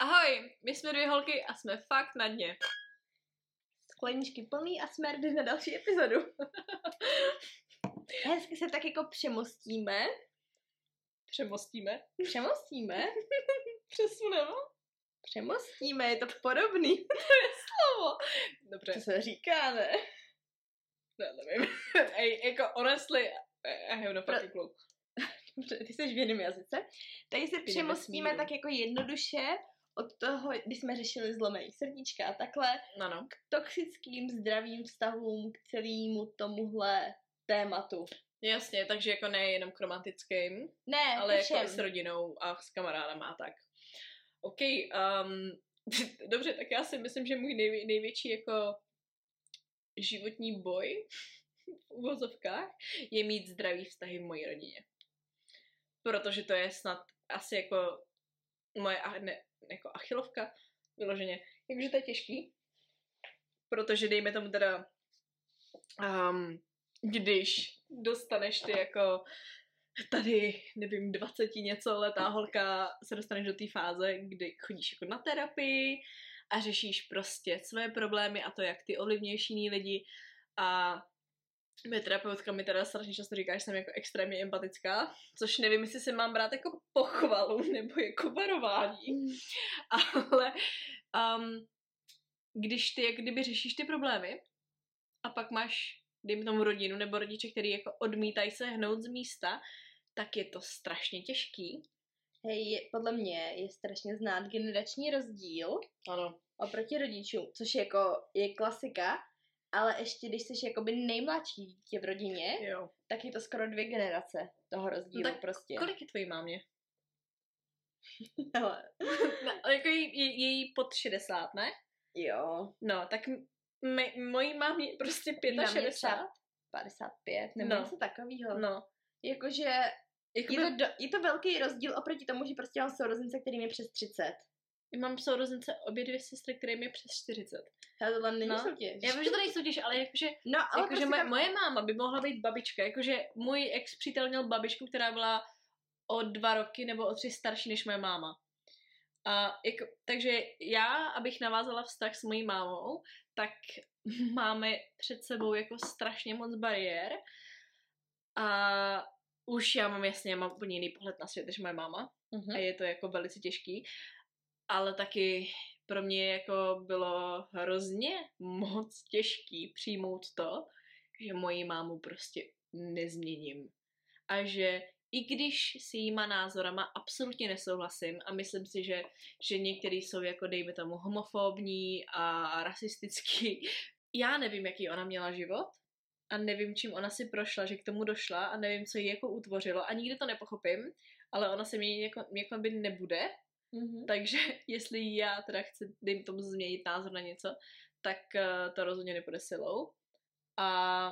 Ahoj, my jsme dvě holky a jsme fakt na dně. Skleničky plný a jsme ready na další epizodu. Hezky se tak jako přemostíme. Přemostíme. Přemostíme? Přesuneme. Přemostíme, je to podobný. Slovo. Dobře. To se říká, ne? Ne, nevím. Ej, jako honestly, I have no fucking clue. Dobře, ty jsi v jiném jazyce. Tady se přemostíme tak jako jednoduše od toho, když jsme řešili zlomený srdíčka a takhle, No, no. k toxickým zdravým vztahům, k celému tomuhle tématu. Jasně, takže jako ne jenom k romantickým, Ne, ale jako i všem. s rodinou a s kamarádama a tak. OK, um, dobře, tak já si myslím, že můj nejvě- největší jako životní boj v uvozovkách je mít zdravý vztahy v mojí rodině. Protože to je snad asi jako moje ne, jako achilovka vyloženě. Jakože to je těžký, protože dejme tomu teda um, když dostaneš ty jako tady, nevím, 20 něco letá holka se dostaneš do té fáze, kdy chodíš jako na terapii a řešíš prostě své problémy a to, jak ty ovlivňuješ jiný lidi a Moje terapeutka mi teda strašně často říká, že jsem jako extrémně empatická, což nevím, jestli se mám brát jako pochvalu nebo jako varování, ale um, když ty jak kdyby řešíš ty problémy a pak máš, dejme tomu rodinu nebo rodiče, který jako odmítají se hnout z místa, tak je to strašně těžký. Hej, je- podle mě je strašně znát generační rozdíl Ano. oproti rodičům, což je jako je klasika, ale ještě když jsi jakoby nejmladší dítě v rodině, Jo. tak je to skoro dvě generace toho rozdílu No tak prostě. Kolik je tvojí mámě? Hele, No, jako je, je jí pod 60, ne? jo, No, tak m- me, mojí mámě prostě Mámě 65. třeba 55 nebo No. něco takového. No. Jakože Jakoby, je to, do, je to velký rozdíl oproti tomu, že prostě mám sourozence, který je přes 30. mám sourozence obě dvě sestry, které mi přes 40. Hele, tohle není No. soutěž. Já vím, že to není soutěž, ale jakože, No, ale jakože prostě moje, tam... moje máma by mohla být babička. Jakože můj ex přítel měl babičku, která byla o dva roky nebo o tři starší než moje máma. A jako, takže já, abych navázala vztah s mojí mámou, tak máme před sebou jako strašně moc bariér a už já mám jasně, já mám úplně jiný pohled na svět než moje máma Mhm. a je to jako velice těžký, ale taky pro mě jako bylo hrozně moc těžký přijmout to, že moji mámu prostě nezměním. A že i když s jejíma názorama absolutně nesouhlasím a myslím si, že, že některý jsou jako dejme tomu homofobní a rasistický, já nevím, jaký ona měla život a nevím, čím ona si prošla, že k tomu došla a nevím, co jí jako utvořilo a nikdy to nepochopím, ale ona se mi jako, jako by nebude, Mhm. takže jestli já teda chci, dejme tomu, změnit názor na něco, tak uh, to rozhodně nepůjde silou. A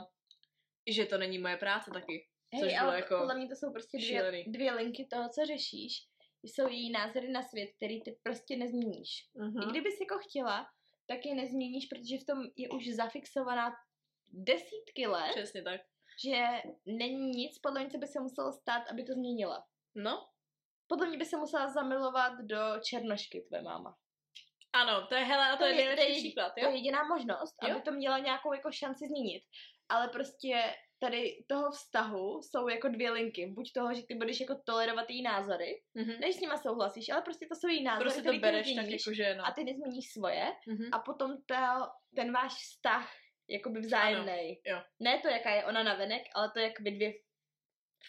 že to není moje práce taky. Hej, ale jako podle mě to jsou prostě dvě, šílený. dvě linky toho, co řešíš. Jsou její názory na svět, který ty prostě nezměníš. Uh-huh. I kdybys jako chtěla, tak je nezměníš, protože v tom je už zafixovaná desítky let, Přesně tak. že není nic, podle mě, co by se muselo stát, aby to změnila. No, Podle mě by se musela zamilovat do černošky tvé máma. ano, to je, hele, to, To je je- nejlepší to je- příklad, To jo? je jediná možnost, Jo. aby to měla nějakou jako šanci změnit. Ale prostě tady toho vztahu jsou jako dvě linky. Buď toho, že ty budeš jako tolerovat její názory, Mhm. než s nima souhlasíš, ale prostě to jsou její názory, Prostě to bereš tak jako, že no. a ty nezměníš svoje Mhm. a potom ta, ten váš vztah jakoby vzájemný. Ne to, jaká je ona navenek, ale to, jak vy dvě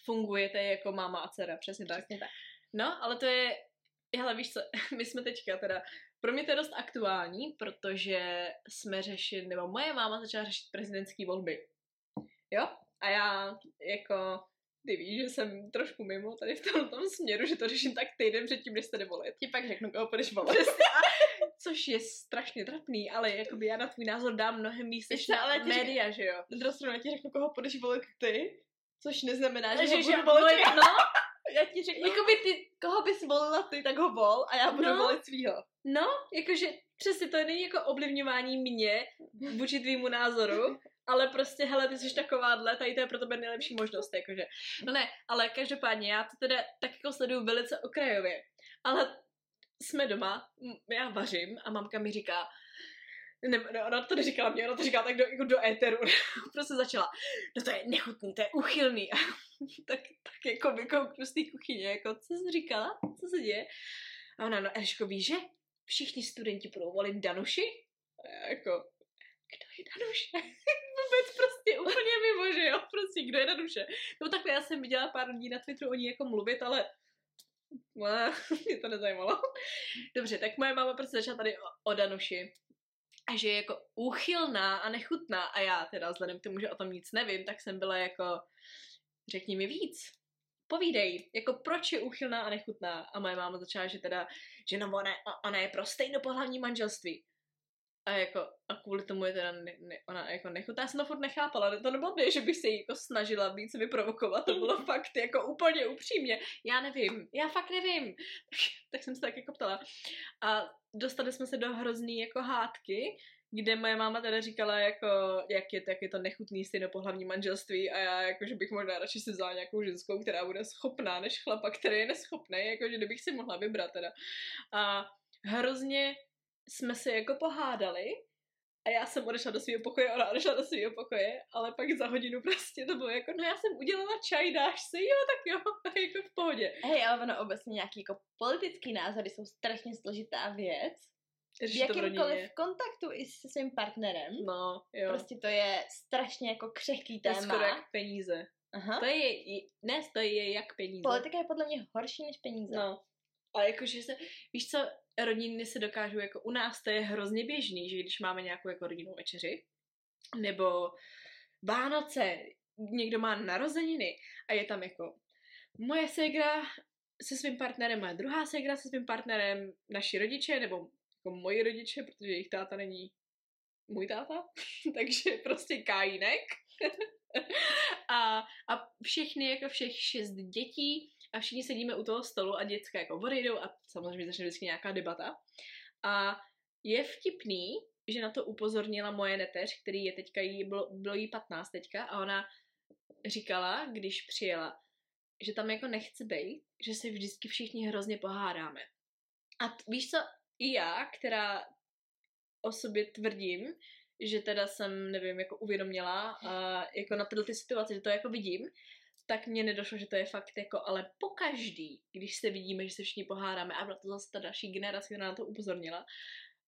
Fungujete jako máma a dcera, přesně tak. přesně tak. No, ale to je, hele, víš co, my jsme teďka teda, pro mě to je dost aktuální, protože jsme řešili, nebo moje máma začala řešit prezidentské volby. Jo? A já jako, ty víš, že jsem trošku mimo tady v tom, tom směru, že to řeším tak týden předtím, než jste volit. Ti pak řeknu, koho půjdeš volit. Což je strašně trapný, ale jakoby já na tvůj názor dám mnohem víc než na média, že jo? Na druhou stranu ti řeknu, koho půjdeš volit ty, což neznamená, že, že, ho že budu volit no, Já ti řeknu, jakoby ty, koho bys volila ty, tak ho vol a já budu No. volit svýho. no, jakože přesně to není jako ovlivňování mě vůči tvýmu názoru, ale prostě, hele, ty jsi takováhle, tady to je pro tebe nejlepší možnost, jakože. No ne, ale každopádně já to teda tak jako sleduju velice okrajově, ale jsme doma, já vařím a mamka mi říká, ne, ne, ona to neříkala mě, ona to říkala tak do, jako do éteru. prostě začala, no to je nechutný, to je uchylný. tak, tak jako vykouknu z té kuchyně, jako co jsi říkala, co se děje? A ona, no Eliško, víš, že všichni studenti budou volit Danuši? A já jako, kdo je Danuše? Vůbec prostě úplně mimo, že jo, prostě kdo je Danuše? No takhle já jsem viděla pár lidí na Twitteru o ní jako mluvit, ale mě to nezajímalo. Dobře, tak moje máma prostě začala tady o, o Danuši a že je jako úchylná a nechutná. A já teda vzhledem k tomu, že o tom nic nevím, tak jsem byla jako, řekni mi víc, povídej, jako proč je úchylná a nechutná? A moje máma začala, že teda, že no ona, ona je pro stejnopohlavní manželství. A jako, a kvůli tomu je teda ne, ne, ona jako nechutná. Já jsem to furt nechápala, to nebylo mě, že bych se jí jako snažila víc vyprovokovat, to bylo fakt jako úplně upřímně. Já nevím, já fakt nevím. Tak, tak jsem se tak jako ptala. A dostali jsme se do hrozný jako hádky, kde moje máma teda říkala, jako, jak je, to, jak je to nechutný stejnopohlavní manželství a já jako, že bych možná radši si vzala nějakou ženskou, která bude schopná, než chlapa, který je neschopný, jako, že kdybych si mohla vybrat teda. A hrozně jsme se jako pohádali a já jsem odešla do svého pokoje, ona odešla do svého pokoje, ale pak za hodinu prostě to bylo jako, no já jsem udělala čaj, dáš si, jo, tak jo, jako v pohodě. Hej, ale ono obecně nějaký jako politický názory jsou strašně složitá věc. V to v jakýmkoliv rodině. kontaktu i se svým partnerem. No, jo. Prostě to je strašně jako křehký to je téma. skoro jak peníze. Aha. To je, ne, to je jak peníze. Politika je podle mě horší než peníze. No. A jakože se, víš co, rodiny se dokážou, jako u nás to je hrozně běžný, že když máme nějakou jako rodinnou večeři, nebo Vánoce, někdo má narozeniny a je tam jako moje ségra se svým partnerem, moje druhá ségra se svým partnerem, naši rodiče, nebo jako moji rodiče, protože jejich táta není můj táta, takže prostě kájínek. a, a všechny, jako všech šest dětí a všichni sedíme u toho stolu a děcka jako odejdou a samozřejmě začne vždycky nějaká debata. A je vtipný, že na to upozornila moje neteř, který je teďka, jí, bylo, bylo jí 15 teďka a ona říkala, když přijela, že tam jako nechce být, že se vždycky všichni hrozně pohádáme. A t- víš co, i já, která o sobě tvrdím, že teda jsem, nevím, jako uvědomila a jako na tyhle ty situace, že to jako vidím, tak mně nedošlo, že to je fakt jako, ale pokaždý, když se vidíme, že se všichni pohádáme a byla to zase ta další generace, která na to upozornila,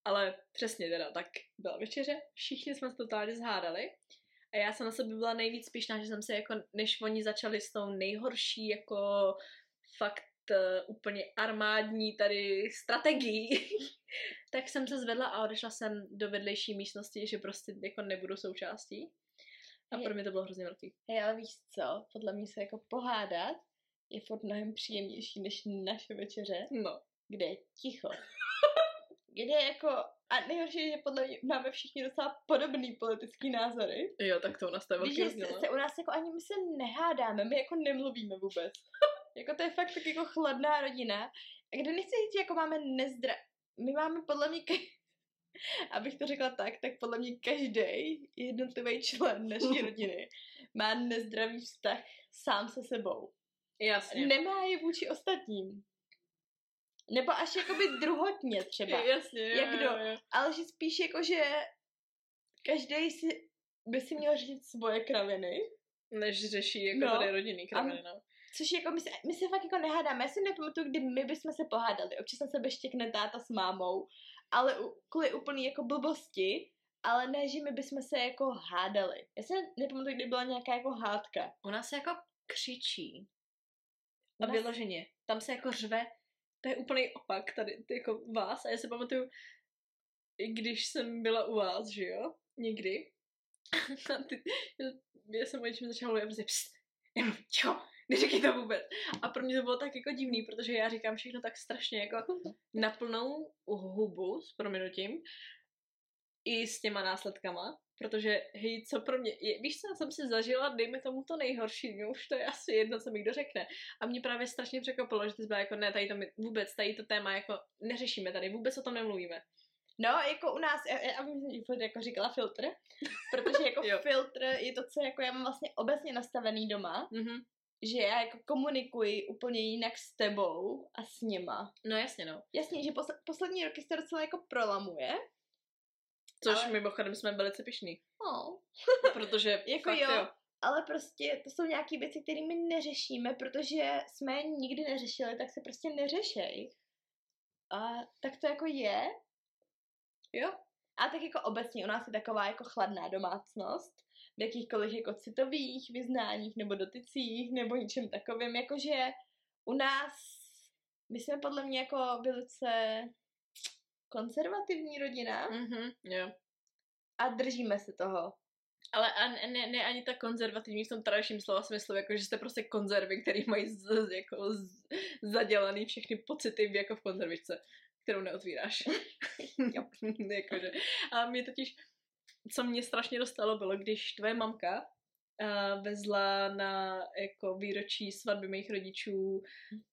ale přesně teda, tak byla večeře, všichni jsme se totálně zhádali a já jsem na sebe byla nejvíc pišná, že jsem se jako, než oni začali s tou nejhorší jako fakt uh, úplně armádní tady strategii, tak jsem se zvedla a odešla jsem do vedlejší místnosti, že prostě jako nebudu součástí. A pro mě to bylo hrozně velký. Hej, ale víš co? Podle mě se jako pohádat je furt mnohem příjemnější než naše večeře, No. kde je ticho. Kde je jako... A nejhorší je, že podle mě máme všichni docela podobný politický názory. Jo, tak to u nás to je Víš, velký že rozdíl. se, no. se u nás jako ani my se nehádáme, my jako nemluvíme vůbec. jako to je fakt tak jako chladná rodina. A kde nechci říct, jako máme nezdra... My máme podle mě. abych to řekla tak, tak podle mě každý jednotlivý člen naší rodiny má nezdravý vztah sám se sebou. Jasně. Nemá je vůči ostatním. Nebo až jakoby druhotně třeba. Jasně, jo, Jak jo, kdo? jo. Ale že spíš jako, že každý si by si měl říct svoje kraviny. Než řeší jako No. tady rodinný kraviny, no. Což jako my se, my se fakt jako nehádáme. Já si nepamatuju, kdy my bychom se pohádali. Občas na sebe štěkne táta s mámou, ale kvůli úplný jako blbosti, ale ne, že my bychom se jako hádali. Já si nepamatuju, kdy byla nějaká jako hádka. U nás se jako křičí. A nás- vyloženě. Tam se jako řve. To je úplný opak tady, jako vás. A já si pamatuju, i když jsem byla u vás, že jo? Někdy. A ty, já jsem o něčem začala mluvit a prostě pst, ticho, neříkej to vůbec. A pro mě to bylo tak jako divný, protože já říkám všechno tak strašně jako na plnou hubu s prominutím i s těma následkama, protože hej, co pro mě, je, víš co, já jsem si zažila, dejme tomu to nejhorší, mě už to je asi jedno, co mi kdo řekne. A mě právě strašně překvapilo, že ty byla jako, ne, tady to my vůbec, tady to téma jako neřešíme tady, vůbec o tom nemluvíme. No, jako u nás, já, furt jako říkala filtr, protože jako filtr je to, co jako já mám vlastně obecně nastavený doma, Mhm. Že já jako komunikuji úplně jinak s tebou a s něma. No jasně, no. Jasně, že posle- poslední roky se to docela jako prolamuje. Což Ale- mimochodem jsme velice pišní. No. Protože Jako fakt, jo. jo. Ale prostě to jsou nějaké věci, které my neřešíme, protože jsme je nikdy neřešili, tak se prostě neřešej. A tak to jako je. Jo. A tak jako obecně u nás je taková jako chladná domácnost, jakýchkoliv jako citových vyznáních nebo dotycích nebo něčem takovým, jakože u nás, my jsme podle mě jako velice konzervativní rodina Mhm, jo. a držíme se toho. Ale a ne, ne, ne, ani tak konzervativní v tom tradičním slova smyslu, jako že jste prostě konzervy, který mají z, z, jako z, zadělaný všechny pocity jako v konzervičce, kterou neotvíráš. Jo. Jakože. A mě totiž, co mě strašně dostalo, bylo, když tvoje mamka uh, vezla na jako výročí svatby mých rodičů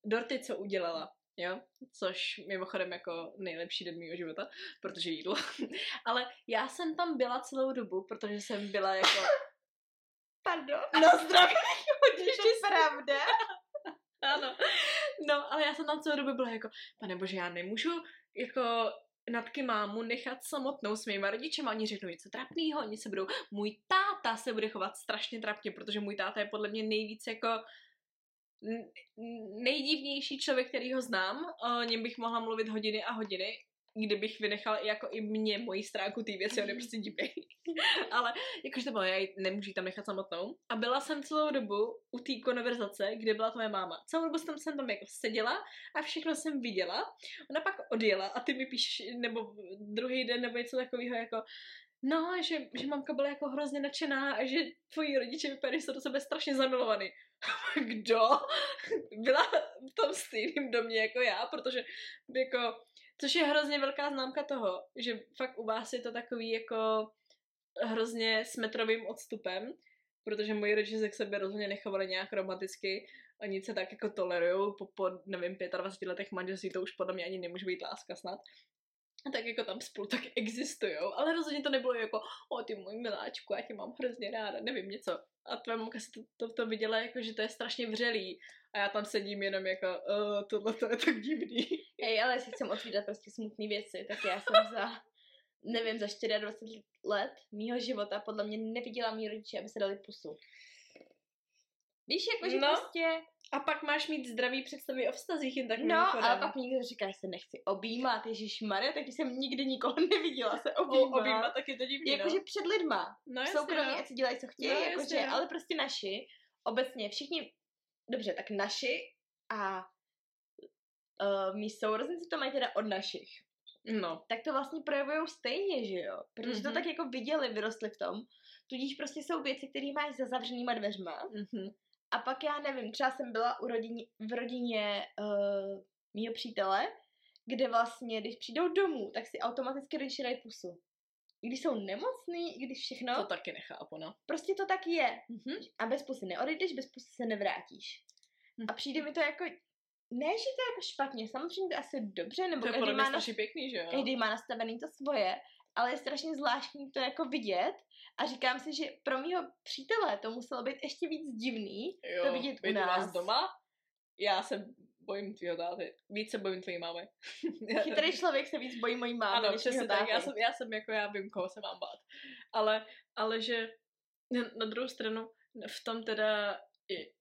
dorty, co udělala. Jo, což mimochodem jako nejlepší den mého života, protože jídlo. Ale já jsem tam byla celou dobu, protože jsem byla jako... Pardon. No zdraví! Je to pravda? Ano. No, ale já jsem tam celou dobu byla jako, pane bože, já nemůžu jako natky mámu nechat samotnou s mýma rodičema, oni řeknou něco trapného, oni se budou, můj táta se bude chovat strašně trapně, protože můj táta je podle mě nejvíc jako nejdivnější člověk, který ho znám, o něm bych mohla mluvit hodiny a hodiny, kdybych vynechala i jako i mě, moji stránku té věci, on je prostě divný. Ale jakože to bylo, já ji nemůžu tam nechat samotnou. A byla jsem celou dobu u té konverzace, kde byla tvoje máma. Celou dobu jsem, jsem tam jako seděla a všechno jsem viděla. Ona pak odjela a ty mi píšeš, nebo druhý den, nebo něco takového jako No, že, že mamka byla jako hrozně nadšená a že tvoji rodiče vypadají se do sebe strašně zamilovaný. Kdo? Byla v tom stejném domě jako já, protože jako, což je hrozně velká známka toho, že fakt u vás je to takový jako hrozně s metrovým odstupem, protože moji rodiče se k sobě rozhodně nechovali nějak romanticky, oni se tak jako tolerujou po, po, nevím, 25 letech manželství, to už podle mě ani nemůže být láska snad. A tak jako tam spolu tak existujou, ale rozhodně to nebylo jako, o ty můj miláčku, já tě mám hrozně ráda, nevím něco. A tvoje mamka si to, to, to viděla jako, že to je strašně vřelý. A já tam sedím jenom jako, uh, tohle to je tak divný. Hej, ale jestli chcem otvírat prostě smutné věci, tak já jsem za, nevím, za 24 let mýho života podle mě neviděla mý rodiče, aby se dali pusu. Víš, jako, že No, prostě, A pak máš mít zdravý představy o vztazích jen tak no, ale pak někdo říká, že se nechci objímat, Ježíš Maria, tak když jsem nikdy nikoho neviděla se O, objímat. objímat tak je to divný, Jakože no. před lidma. No soukromí, no. ať si dělají, co chtějí, No, jakože, jasně, no. ale prostě naši, obecně všichni, dobře, tak naši a uh, mý sourozenci to mají teda od našich. No. tak to vlastně projevují stejně, že jo? Protože mm-hmm. to Mhm. tak jako viděli, vyrostli v tom. Tudíž prostě jsou věci, které máš za zavřenýma dveřma. Mhm. A pak já nevím, třeba jsem byla u rodině, v rodině uh, mýho přítele, kde vlastně, když přijdou domů, tak si automaticky rodiče dají pusu. I když jsou nemocný, i když všechno, To taky nechápu, no. prostě to tak je. Mhm. A bez pusy neodejdeš, bez pusy se nevrátíš. A přijde mi to jako, ne, že to je jako špatně, samozřejmě to asi dobře, nebo To je každý má, na, strašně pěkný, že jo? každý má nastavený to svoje, ale je strašně zvláštní to jako vidět a říkám si, že pro mýho přítele to muselo být ještě víc divný, jo, to vidět u nás. vás doma. Já se bojím tvýho táty. Víc se bojím tvojí mámy. chytrý člověk se víc bojí mojí mámy, Ano, přesně tak. Já jsem, já jsem jako, já vím, koho se mám bát. Ale, ale že na, na druhou stranu v tom teda, i,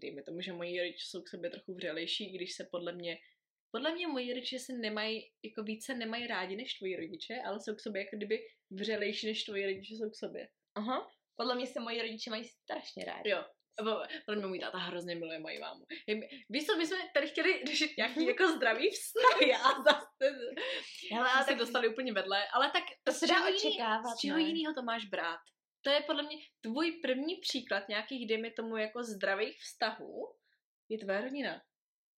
dejme tomu, že moji rodiče jsou k sobě trochu vřelejší, když se podle mě podle mě moji rodiče se nemají, jako více nemají rádi než tvoji rodiče, ale jsou k sobě jako kdyby vřelejší než tvoji rodiče jsou k sobě. Aha. Podle mě se moji rodiče mají strašně rádi. Jo. Podle mě můj táta hrozně miluje moji mámu. Víš co, my jsme tady chtěli řešit nějaký jako zdravý vztahy a zase Hele, ale se tak dostali úplně vedle, ale tak to se dá očekávat, Z čeho jiného to máš brát? To je podle mě tvůj první příklad nějakých, dejme tomu, jako zdravých vztahů, je tvoje rodina.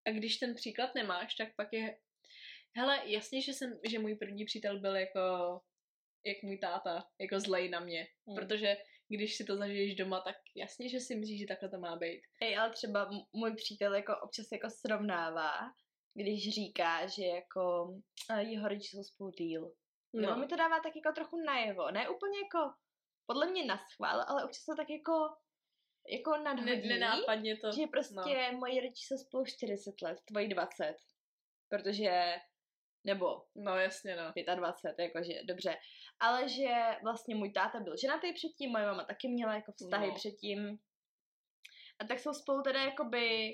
A když ten příklad nemáš, tak pak je... Hele, jasně, že, jsem, že můj první přítel byl jako jak můj táta, jako zlej na mě. Hmm. Protože když si to zažiješ doma, tak jasně, že si myslíš, že takhle to má být. Hej, ale třeba můj přítel jako občas jako srovnává, když říká, že jako eh, jeho rodiče jsou spolu díl. No. Nebo mi to dává tak jako trochu najevo. Ne úplně jako, podle mě na schvál, ale občas to tak jako jako nadhodí, Ne, nenápadně to. že prostě no. moji rodiče jsou spolu 40 let, tvoji 20. Protože, nebo No jasně, no. 25, jakože dobře. Ale že vlastně můj táta byl ženatý předtím, moje mama taky měla jako vztahy No. předtím. A tak jsou spolu teda jakoby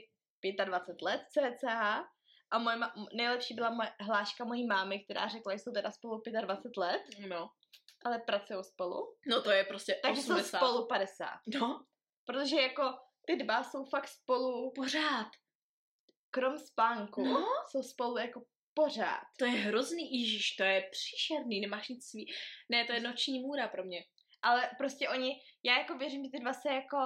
25 let cca. A moje ma- nejlepší byla moje hláška mojí mámy, která řekla, že jsou teda spolu 25 let, No. ale pracují spolu. No to je prostě Takže jsou 80. spolu 50. No. Protože jako ty dva jsou fakt spolu, Pořád. krom spánku, No. jsou spolu jako pořád. To je hrozný, Ježíš, to je příšerný, nemáš nic svý. Ne, to je noční můra pro mě. Ale prostě oni, já jako věřím, že ty dva se jako,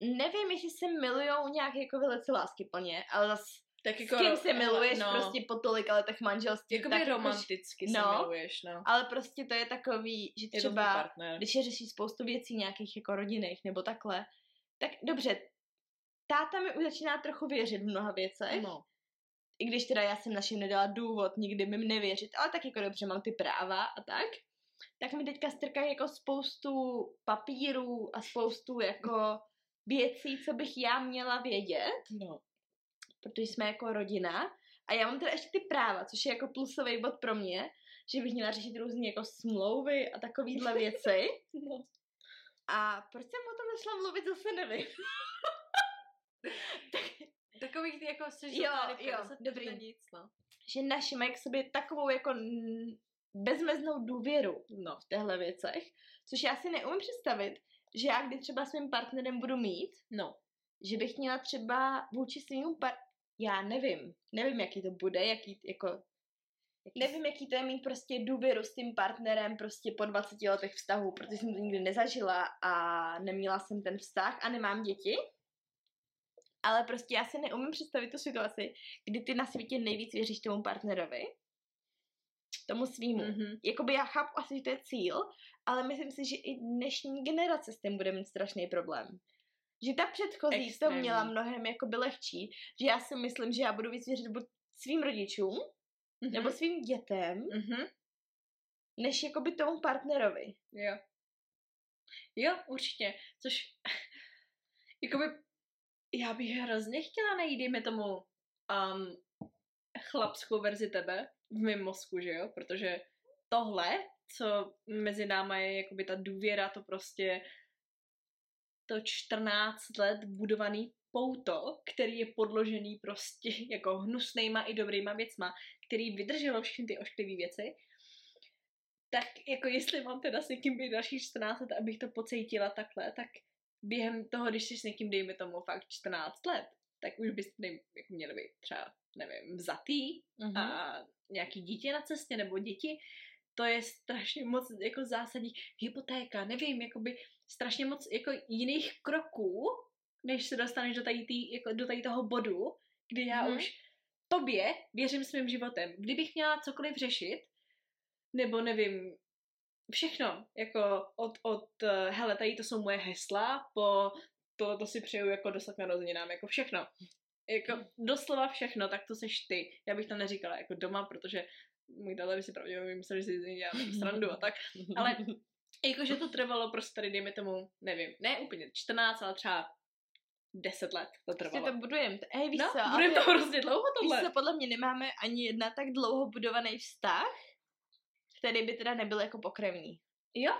nevím, jestli se milujou nějak jako velice lásky plně, ale zas Tak s jako, kým se miluješ no, prostě po tolika letech manželství. Jakoby tak romanticky se no. miluješ, no. Ale prostě to je takový, že Je třeba, partner. když je řeší spoustu věcí nějakých jako rodinných nebo takhle, tak dobře, táta mi už začíná trochu věřit v mnoha věcech, No. i když teda já jsem našim nedala důvod nikdy mi nevěřit, ale tak jako dobře mám ty práva a tak, tak mi teďka strkají jako spoustu papírů a spoustu jako věcí, co bych já měla vědět, No. Protože jsme jako rodina a já mám teda ještě ty práva, což je jako plusový bod pro mě, že bych měla řešit různé jako smlouvy a takovýhle věci. no. A proč jsem o tom nešla mluvit, zase nevím. Takových ty jako jsi Jo, jo, to dobrý. nic, no. že naši mají k sobě takovou jako bezmeznou důvěru No. v těchto věcech, což já si neumím představit, že já kdy třeba s mým partnerem budu mít, No. že bych měla třeba vůči svým par... Já nevím, nevím, jaký to bude, jaký jako... Nevím, jaký to je mít prostě důvěru s tím partnerem prostě po 20 letech vztahu, protože jsem to nikdy nezažila a neměla jsem ten vztah a nemám děti. Ale prostě já si neumím představit tu situaci, kdy ty na světě nejvíc věříš tomu partnerovi, tomu svýmu. Mhm. Jakoby já chápu asi, že to je cíl, ale myslím si, že i dnešní generace s tím bude mít strašný problém. Že ta předchozí to Extrémní. měla mnohem jakoby lehčí, že já si myslím, že já budu víc věřit buď svým rodičům, Mhm. nebo svým dětem, Mhm. než jakoby tomu partnerovi. Jo. Jo, určitě. Což, jakoby, já bych hrozně chtěla najít, dejme tomu, um, chlapskou verzi tebe v mém mozku, že jo? Protože tohle, co mezi náma je, jakoby ta důvěra, to prostě to 14 let budovaný pouto, který je podložený prostě jako hnusnýma i dobrýma věcma, který vydrželo všechny ty ošklivé věci, tak jako jestli mám teda s někým být dalších 14 let, abych to pocítila takhle, tak během toho, když jsi s někým, dejme tomu fakt 14 let, tak už byste jako měli být třeba, nevím, vzatý Mhm. a nějaký dítě na cestě nebo děti, to je strašně moc jako zásadní. Hypotéka, nevím, jakoby strašně moc jako jiných kroků, než se dostaneš do tady, tý, jako do tady toho bodu, kdy já Mhm. už tobě věřím svým životem. Kdybych měla cokoliv řešit, nebo nevím, všechno, jako od, od eh, hele, tady to jsou moje hesla, po to, to si přeju jako dostat narozeninám, jako všechno. Jako doslova všechno, tak to seš ty. Já bych to neříkala jako doma, protože můj táta by si pravděpodobně myslel, že si z dělám srandu a tak. Ale jakože to trvalo prostě tady, dejme tomu, nevím, ne úplně 14, ale třeba 10 let to Prostě trvalo. to budujeme. Hej, víš No, co, budeme to hrozně dlouho víš tohle. co, podle mě nemáme ani jedna tak dlouho budovaný vztah, který by teda nebyl jako pokrevní. Jo?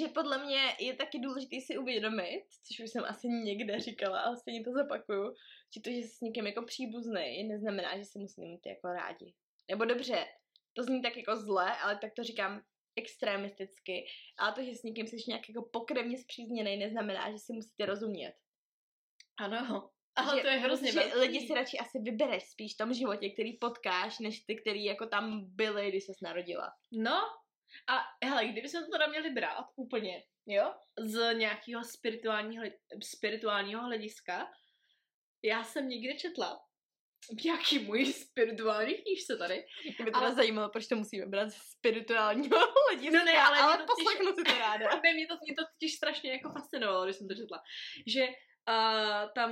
že podle mě je taky důležité si uvědomit, což už jsem asi někde říkala, ale stejně to zapakuju, že to, že jsi s někým jako příbuzný, neznamená, že se musí mít jako rádi. Nebo dobře, to zní tak jako zle, ale tak to říkám extremisticky. A to, že s někým jsi nějak jako pokrevně zpřízněný, neznamená, že si musíte rozumět. Ano. Ale že, to je hrozně že velký. lidi si radši asi vybereš spíš v tom životě, který potkáš, než ty, který jako tam byli, když ses narodila. No, a hele, kdybychom to teda měli brát úplně, jo, z nějakého spirituálního, spirituálního hlediska, já jsem někde četla v nějaký můj spirituální knížce tady. Mě by teda Ale- zajímalo, proč to musíme brát z spirituálního hlediska, No ne, ale ale to poslechnu si to ráda. Ne, mě to, mě to totiž strašně jako fascinovalo, když jsem to četla. Že uh, tam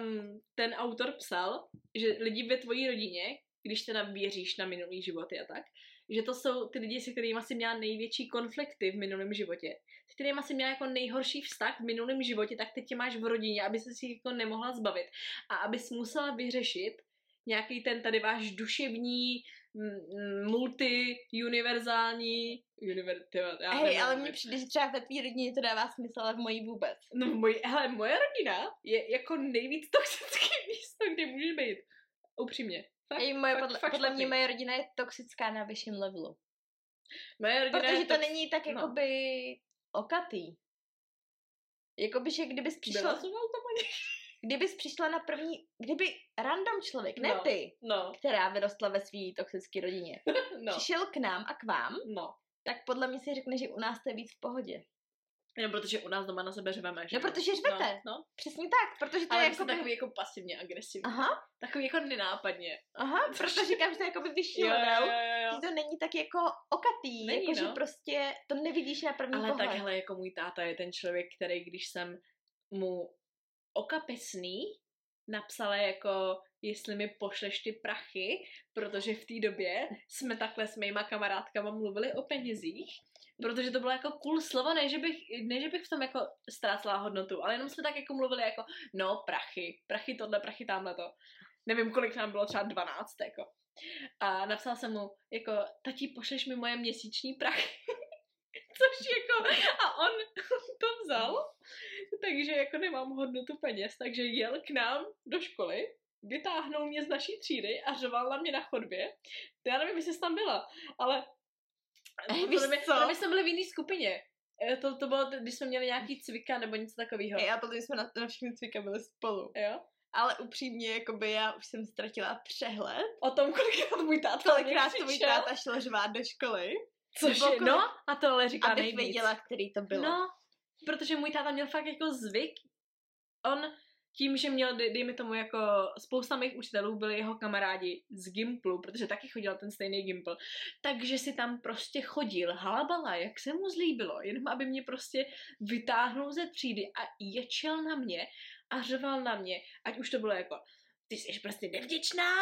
ten autor psal, že lidi ve tvojí rodině, když teda věříš na minulý životy a tak, že to jsou ty lidi, se kterými asi měla největší konflikty v minulém životě, s kterými asi měla jako nejhorší vztah v minulém životě, tak teď tě máš v rodině, aby se si jako nemohla zbavit a abys musela vyřešit nějaký ten tady váš duševní, multi-univerzální, univer, Hej, nevím, ale mně přijde, že třeba ve tvý rodině to dává smysl, ale v mojí vůbec. No, můj, hele, moje rodina je jako nejvíc toxický místo, kde můžeš být. Upřímně. Fakt, Hej, moje, fakt, podle, fakt podle špatný. mě moje rodina je toxická na vyšším levelu. Moje rodina Protože je to tox- není tak no. jakoby okatý. Jakoby, že kdybys přišla, Vylazoval to? Kdybys přišla na první, kdyby random člověk, ne No. ty, No, která vyrostla ve své toxické rodině, no, přišel k nám a k vám, no. tak podle mě si řekne, že u nás to je víc v pohodě. Jenom protože u nás doma na sebe řveme, že No, protože řvete. No, no. Přesně tak, protože to ale je jako takový jako pasivně agresivní. Aha, Takový jako nenápadně. aha, proto říkám, že to je jakoby vyšší Jo, jo, level. jo, jo, jo. Že to není tak jako okatý, Není, jako že no. prostě to nevidíš na první Ale pohled. takhle jako můj táta je ten člověk, který když jsem mu okapesný napsala jako jestli mi pošleš ty prachy, protože v té době jsme takhle s mýma kamarádkama mluvili o penězích, protože to bylo jako cool slovo, ne že bych, ne, že bych v tom jako ztrácela hodnotu, ale jenom jsme tak jako mluvili jako, no prachy, prachy tohle, prachy tamhle to. Nevím, kolik nám bylo, třeba 12, jako. A napsala jsem mu, jako, tati, pošleš mi moje měsíční prachy. Což jako, a on to vzal, takže jako nemám hodnotu peněz, takže jel k nám do školy, vytáhnul mě z naší třídy a řoval na mě na chodbě. Já nevím, jestli jsi tam byla, ale Ej, to- víš to my, co? to my jsme byli v jiné skupině. Eh, To, to bylo, když jsme měli nějaký cvika nebo něco takového. A potom jsme na, na všechny cvika byli spolu. Jo? Ale upřímně, jakoby já už jsem ztratila přehled. O tom, kolikrát můj táta mě Kolikrát to můj táta šel řvát do školy, Což je, no, a to ale říká abych nejvíc. věděla, který to bylo. No, protože můj táta měl fakt jako zvyk, on tím, že měl, dej, dejme tomu, jako spousta mých učitelů byli jeho kamarádi z Gimplu, protože taky chodil ten stejný Gimpl, takže si tam prostě chodil, halabala, jak se mu zlíbilo, jenom aby mě prostě vytáhnul ze třídy a ječel na mě a řval na mě, ať už to bylo jako ty jsi prostě nevděčná,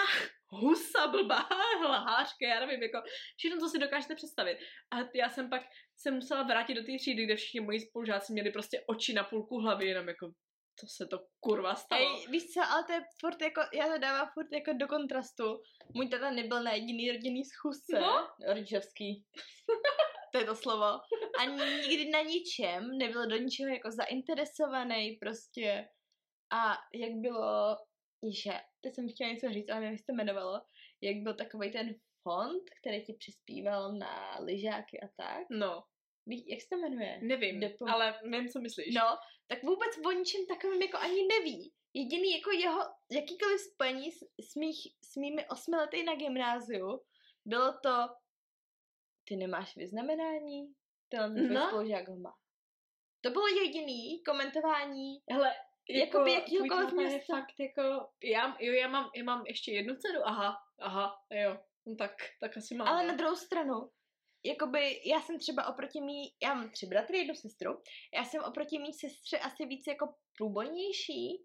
husa, blbá, lhářka, já nevím, jako všechno, co si dokážete představit. A já jsem pak se musela vrátit do té třídy, kde všichni moji spolužáci měli prostě oči na půlku hlavy, jenom jako, to se to kurva stalo. Ej, víš co, ale to je furt jako, já to dávám furt jako do kontrastu. Můj tata nebyl na jediný rodinný schůzce. No. Rodičovský. to je to slovo. A nikdy na ničem nebyl do ničeho jako zainteresovaný prostě. A jak bylo, že teď jsem chtěla něco říct, ale nevím, jak se to jmenovalo, jak byl takový ten fond, který ti přispíval na lyžáky a tak. No, Ví, jak se to jmenuje? nevím, Depo- ale vím, co myslíš. No, tak vůbec o ničem takovým jako ani neví. Jediný jako jeho jakýkoliv spojení s, s, mých, s mými osmi lety na gymnáziu bylo to, ty nemáš vyznamenání, ten No. spolužák ho má. To bylo jediný komentování. Hele, jako, Jakoby jakýhokoliv je fakt jako, já, jo, já mám, já mám ještě jednu dceru, aha, aha, jo, no tak, tak asi mám. Ale na druhou stranu, jakoby já jsem třeba oproti mý, já mám tři bratry, jednu sestru, já jsem oproti mý sestře asi víc jako průbojnější,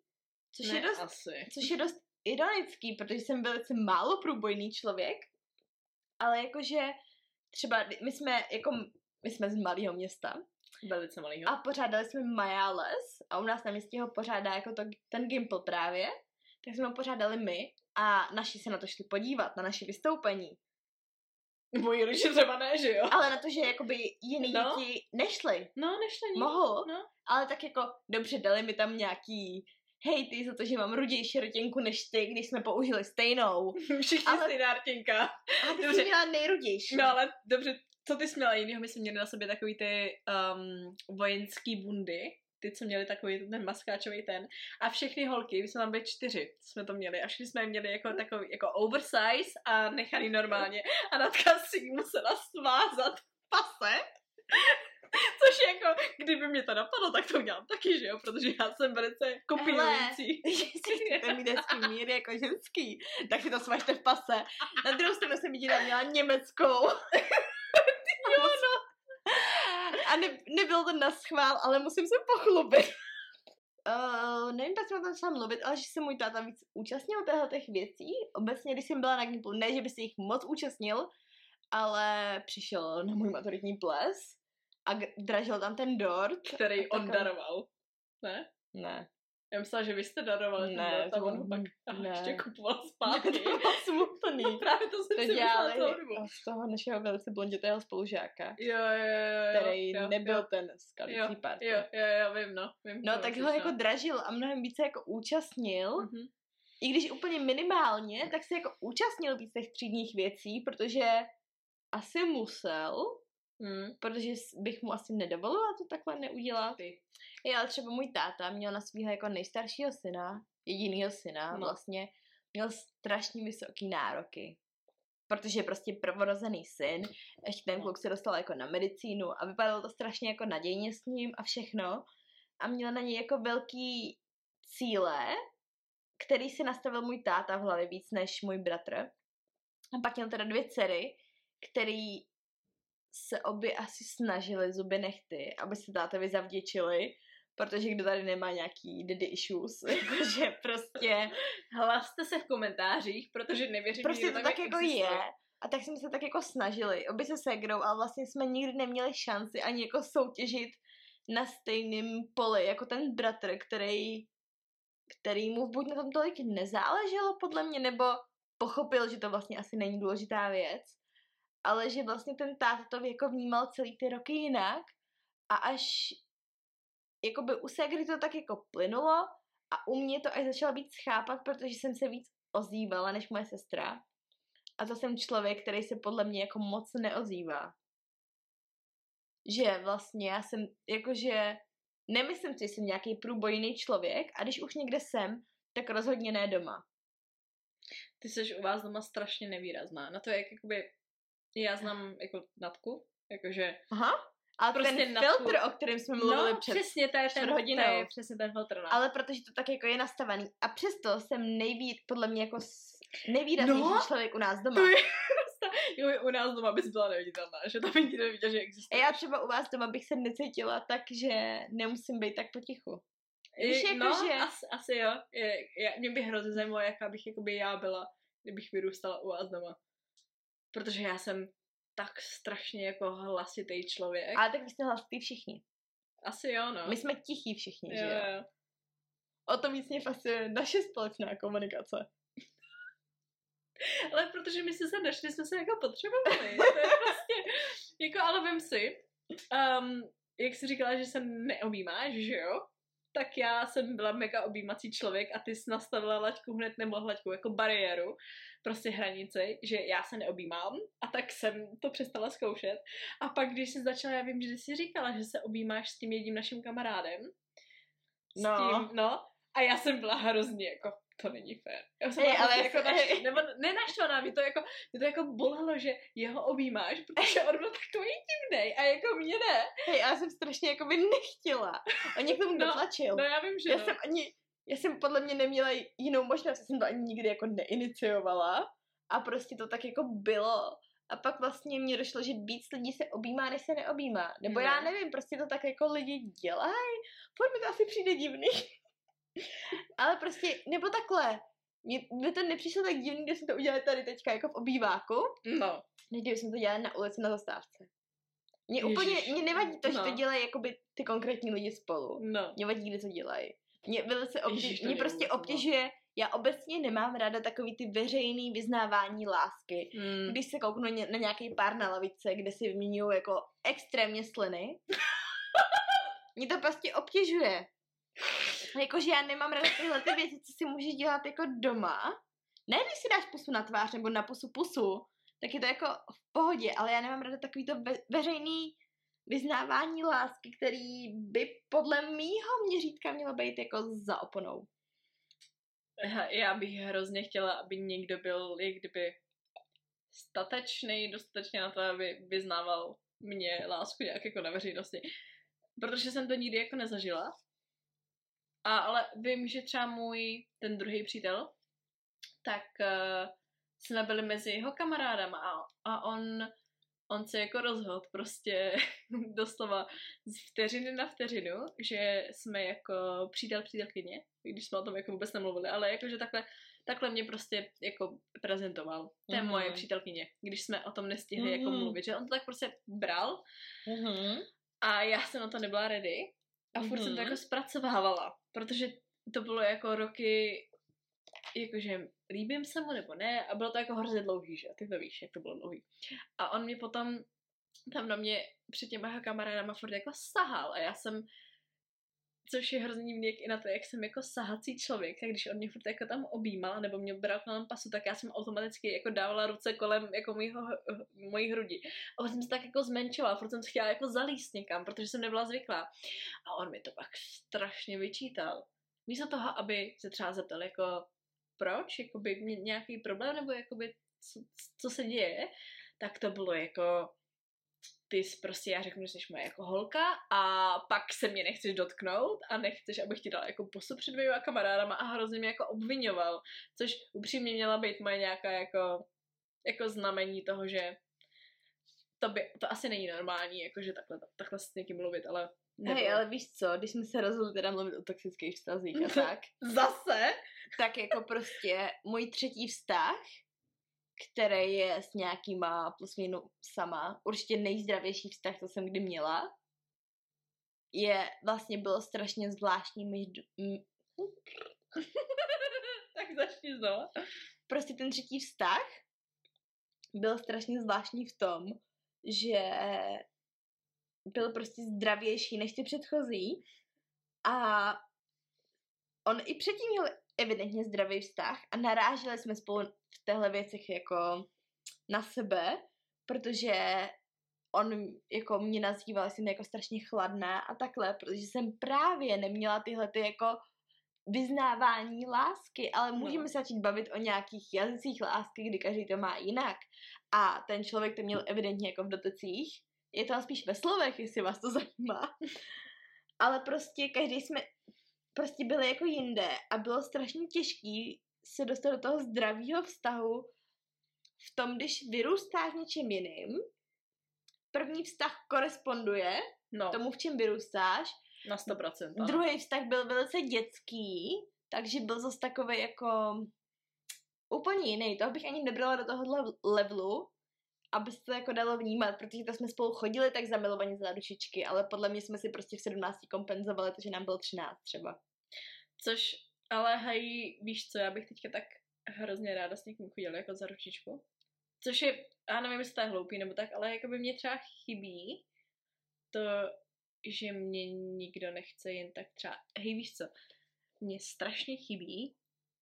což ne, je dost asi. Což je dost ironický, protože jsem velice málo průbojný člověk, ale jakože třeba my jsme jako my jsme z malého města Velice malýho. a pořádali jsme Majales a u nás na městě ho pořádá jako to, ten Gimple právě, tak jsme ho pořádali my a naši se na to šli podívat, na naše vystoupení. Moji rodiče třeba ne, že jo? Ale na to, že jakoby jiný No. děti nešli. No, nešli ní. Mohl, No. ale tak jako dobře, dali mi tam nějaký hejty za to, že mám rudější rotěnku než ty, když jsme použili stejnou. Všichni ale... stejná rtěnka. A ty Dobře. jsi měla nejrudější. No ale dobře, co ty jsi měla jinýho? My jsme měli na sobě takový ty um, vojenský bundy, ty, co měli takový ten maskáčový ten. A všechny holky, my jsme tam byli čtyři, jsme to měli. A všichni jsme je měli jako takový, jako oversize a nechaný normálně. A Natka si musela svázat pase. Což jako, kdyby mě to napadlo, tak to udělám taky, že jo? Protože já jsem velice kopírující. si chcete mít hezký mír jako ženský, tak si to svažte v pase. Na druhou stranu jsem jediná měla německou. A ne, nebylo to na schvál, ale musím se pochlubit. Uh, nevím, proč jsem o tom začala mluvit, ale že se můj táta víc účastnil těchto těch věcí. Obecně, když jsem byla na Gimplu, ne, že by se jich moc účastnil, ale přišel na můj maturitní ples a dražil tam ten dort. Který on Takový- daroval. Ne? Ne. Já myslela, že vy jste darovali ten Ne, dort a on ho pak ne. ještě kupoval zpátky. to bylo smutný. No právě to jsem To si myslela dělali z toho našeho velice blondětého spolužáka, Jo, jo, jo, jo. který jo, nebyl Jo, ten z kalicí party. jo, jo, jo, vím, no. Vím, No, tak ho jako šla. dražil a mnohem více jako účastnil, Mhm. i když úplně minimálně, tak se jako účastnil víc těch třídních věcí, protože asi musel, Mm. protože bych mu asi nedovolila to takhle neudělat. Ty. Je, ale třeba můj táta měl na svého jako nejstaršího syna, jedinýho syna No. vlastně, měl strašně vysoký nároky. Protože je prostě prvorozený syn, ještě ten No. kluk se dostal jako na medicínu a vypadalo to strašně jako nadějně s ním a všechno. A měl na něj jako velký cíle, který si nastavil můj táta v hlavě víc než můj bratr. A pak měl teda dvě dcery, který se obě asi snažili zuby nechty, aby se tátovi zavděčili, protože kdo tady nemá nějaký daddy issues, jakože prostě, Hlaste se v komentářích, protože nevěřím, prostě že to tak jako existuje. je. A tak jsme se tak jako snažili, obě se segrou, ale vlastně jsme nikdy neměli šanci ani jako soutěžit na stejném poli jako ten bratr, který, který mu buď na tom tolik nezáleželo podle mě, nebo pochopil, že to vlastně asi není důležitá věc, ale že vlastně ten táta to jako vnímal celý ty roky jinak a až jakoby u Segry to tak jako plynulo a u mě to až začalo být schápat, protože jsem se víc ozývala než moje sestra. A to jsem člověk, který se podle mě jako moc neozývá. Že vlastně já jsem, jakože nemyslím si, že jsem nějaký průbojný člověk a když už někde jsem, tak rozhodně ne doma. Ty jsi u vás doma strašně nevýrazná. Na to, jak jakoby, já znám jako Natku, jakože Aha. Ale Prostě prostě ten filtr, o kterém jsme mluvili no, před přesně, to je ten, to hodinou. je přesně ten filtr, no. Ale protože to tak jako je nastavený. A přesto jsem nejvíc, podle mě jako nejvýraznější No, člověk u nás doma. to je jo, u nás doma bys byla neviditelná, že tam nikdy neviděl, že A existuje. já třeba u vás doma bych se necítila tak, že nemusím být tak potichu. Víš, jako no, že- asi, asi jo. Je, je, mě by hrozně zajímalo, jaká bych jakoby já byla, kdybych vyrůstala u vás doma. Protože já jsem tak strašně jako hlasitý člověk. Ale tak vy jste hlasitý všichni. Asi jo, no. My jsme tichí všichni, že jo, jo? jo. O to víc mě fascinuje naše společná komunikace. Ale protože my jsme se našli, jsme se jako potřebovali. To je prostě, jako ale vem si, um, jak jsi říkala, že se neobjímáš, že jo? Tak já jsem byla mega objímací člověk a ty jsi nastavila laťku hned, nebo laťku jako bariéru, prostě hranici, že já se neobjímám a tak jsem to přestala zkoušet. A pak, když jsi začala, já vím, že jsi říkala, že se objímáš s tím jedním naším kamarádem. S No. Tím, no. A já jsem byla hrozně jako, to není fér. Já jsem byla ale jako naštvaná, nebo ne naštvaná, mě to jako, mě to jako bolelo, že jeho objímáš, protože on byl takový divnej a jako mě ne. Hej, já jsem strašně jako by nechtěla. On mě k tomu No, dotlačil. No já vím, že já no. jsem ani, já jsem podle mě neměla jinou možnost, já jsem to ani nikdy jako neiniciovala a prostě to tak jako bylo. A pak vlastně mě došlo, že víc lidí se objímá, než se neobjímá. Nebo já No. nevím, prostě to tak jako lidi dělají. Furt mi to asi přijde divný. Ale prostě, nebo takhle. Mně to nepřišlo tak divný, když jsme to udělali tady teďka jako v obýváku, No, než kdyby jsme to dělali na ulici na zastávce. Mně Ježiš. úplně, mě nevadí to, že to No. dělají jakoby ty konkrétní lidi spolu. no. Mě vadí, kde to dělají. Mě velice obtěž, Ježiš, mě mě prostě nebaví. obtěžuje, já obecně nemám ráda takový ty veřejný vyznávání lásky. Mm. Když se kouknu na nějaký pár na lavice, kde si vyměňují jako extrémně sliny, mě to prostě obtěžuje. Jakože já nemám ráda tyhle ty věci, co si můžeš dělat jako doma. Ne, když si dáš pusu na tvář nebo na pusu pusu, tak je to jako v pohodě, ale já nemám ráda takový to ve- veřejný vyznávání lásky, který by podle mýho měřítka mělo být jako za oponou. Já- Já bych hrozně chtěla, aby někdo byl, jak kdyby statečný, dostatečně na to, aby vyznával mě lásku nějak jako na veřejnosti. Protože jsem to nikdy jako nezažila. A, ale vím, že třeba můj, ten druhý přítel, tak uh, jsme byli mezi jeho kamarádama a, a on, on se jako rozhodl prostě doslova z vteřiny na vteřinu, že jsme jako přítel přítelkyně, i když jsme o tom jako vůbec nemluvili, ale jakože takhle Takhle mě prostě jako prezentoval. To je Mhm. moje přítelkyně, když jsme o tom nestihli jako Mhm. mluvit, že on to tak prostě bral Mhm. a já jsem na to nebyla ready a furt jsem to Mhm. jako zpracovávala, protože to bylo jako roky, jakože líbím se mu nebo ne a bylo to jako hrozně dlouhý, že? Ty to víš, jak to bylo dlouhý. A on mě potom tam na mě před těma kamarádama furt jako sahal a já jsem což je hrozně divný jak i na to, jak jsem jako sahací člověk, tak když on mě furt jako tam objímal nebo mě bral kolem pasu, tak já jsem automaticky jako dávala ruce kolem jako mýho, mojí hrudi. A jsem se tak jako zmenšovala, furt jsem se chtěla jako zalíst někam, protože jsem nebyla zvyklá. A on mi to pak strašně vyčítal. Místo toho, aby se třeba zeptal jako proč, jakoby nějaký problém, nebo jakoby co, co se děje, tak to bylo jako ty jsi prostě, já řeknu, že jsi moje jako holka a pak se mě nechceš dotknout a nechceš, abych ti dala jako pusu před dvěma kamarádama a hrozně mě jako obvinoval, což upřímně měla být moje nějaká jako, jako znamení toho, že to, by, to asi není normální, jakože takhle, takhle s někým mluvit, ale Hej, nebylo. ale víš co, když jsme se rozhodli teda mluvit o toxických vztazích a tak, Zase? tak jako prostě můj třetí vztah, který je s nějakýma plus minus sama, určitě nejzdravější vztah, co jsem kdy měla, je, vlastně bylo strašně zvláštní, myž- m- tak začni znova. prostě ten třetí vztah byl strašně zvláštní v tom, že byl prostě zdravější než ty předchozí a on i předtím měl evidentně zdravý vztah a naráželi jsme spolu v těchto věcech jako na sebe, protože on jako mě nazýval, že jsem jako strašně chladná a takhle, protože jsem právě neměla tyhle ty jako vyznávání lásky, ale No. můžeme se začít bavit o nějakých jazycích lásky, kdy každý to má jinak. A ten člověk to měl evidentně jako v dotecích. Je to spíš ve slovech, jestli vás to zajímá. Ale prostě každý jsme prostě byli jako jinde a bylo strašně těžký se dostat do toho zdravého vztahu v tom, když vyrůstáš něčím jiným, první vztah koresponduje No, tomu, v čem vyrůstáš, na 100%. ano. Druhý vztah byl velice dětský, takže byl zase takový jako úplně jiný. Toho bych ani nebrala do tohohle levelu, aby se to jako dalo vnímat, protože to jsme spolu chodili tak zamilovaně za ručičky, ale podle mě jsme si prostě v 17 kompenzovali, takže nám bylo 13 třeba. Což, ale hej, víš co, já bych teďka tak hrozně ráda s někým chodila jako za ručičku. Což je, já nevím, jestli to je hloupý nebo tak, ale jako by mě třeba chybí to, že mě nikdo nechce jen tak třeba, hej, víš co, mě strašně chybí,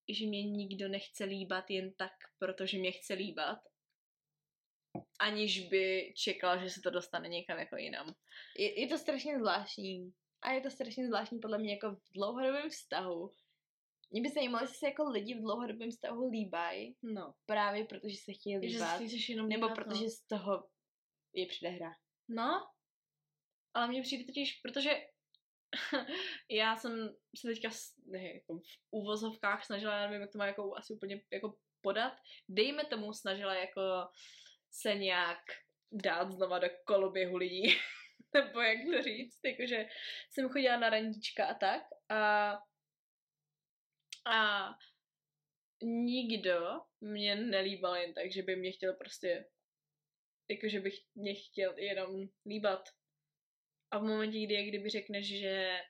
že mě nikdo nechce líbat jen tak, protože mě chce líbat, aniž by čekal, že se to dostane někam jako jinam. Je, je to strašně zvláštní. A je to strašně zvláštní podle mě jako v dlouhodobém vztahu. Mě by zajímalo, jestli se jako lidi v dlouhodobém vztahu líbají, No. právě protože se chtějí Že líbat, chceš jenom nebo líbat, no. protože z toho je předehra. No, ale mně přijde totiž, protože já jsem se teďka ne, jako v úvozovkách snažila, já nevím, jak to má jako asi úplně jako podat, dejme tomu snažila jako se nějak dát znova do koloběhu lidí, nebo jak to říct, jakože jsem chodila na randíčka a tak a a nikdo mě nelíbal jen tak, že by mě chtěl prostě jakože bych mě chtěl jenom líbat. A v momentě, kdy kdyby řekneš, že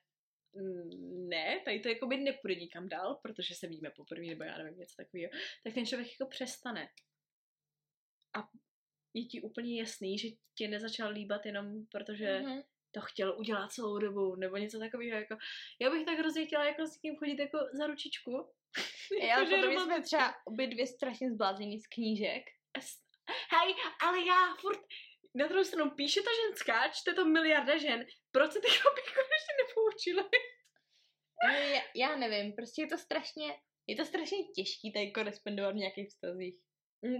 ne, tady to jako by nepůjde nikam dál, protože se vidíme poprvé, nebo já nevím, něco takového, tak ten člověk jako přestane. A je ti úplně jasný, že tě nezačal líbat jenom protože Mhm. to chtěl udělat celou dobu, nebo něco takového, jako, já bych tak hrozně chtěla jako s tím chodit jako za ručičku. Já Jakože potom jsme třeba obě dvě strašně zblázení z knížek. Hej, ale já furt na druhou stranu píše ta ženská, čte to miliarda žen, proč se ty chlapy konečně nepoučili? No, já, já nevím, prostě je to strašně, je to strašně těžký tady korespondovat v nějakých vztazích.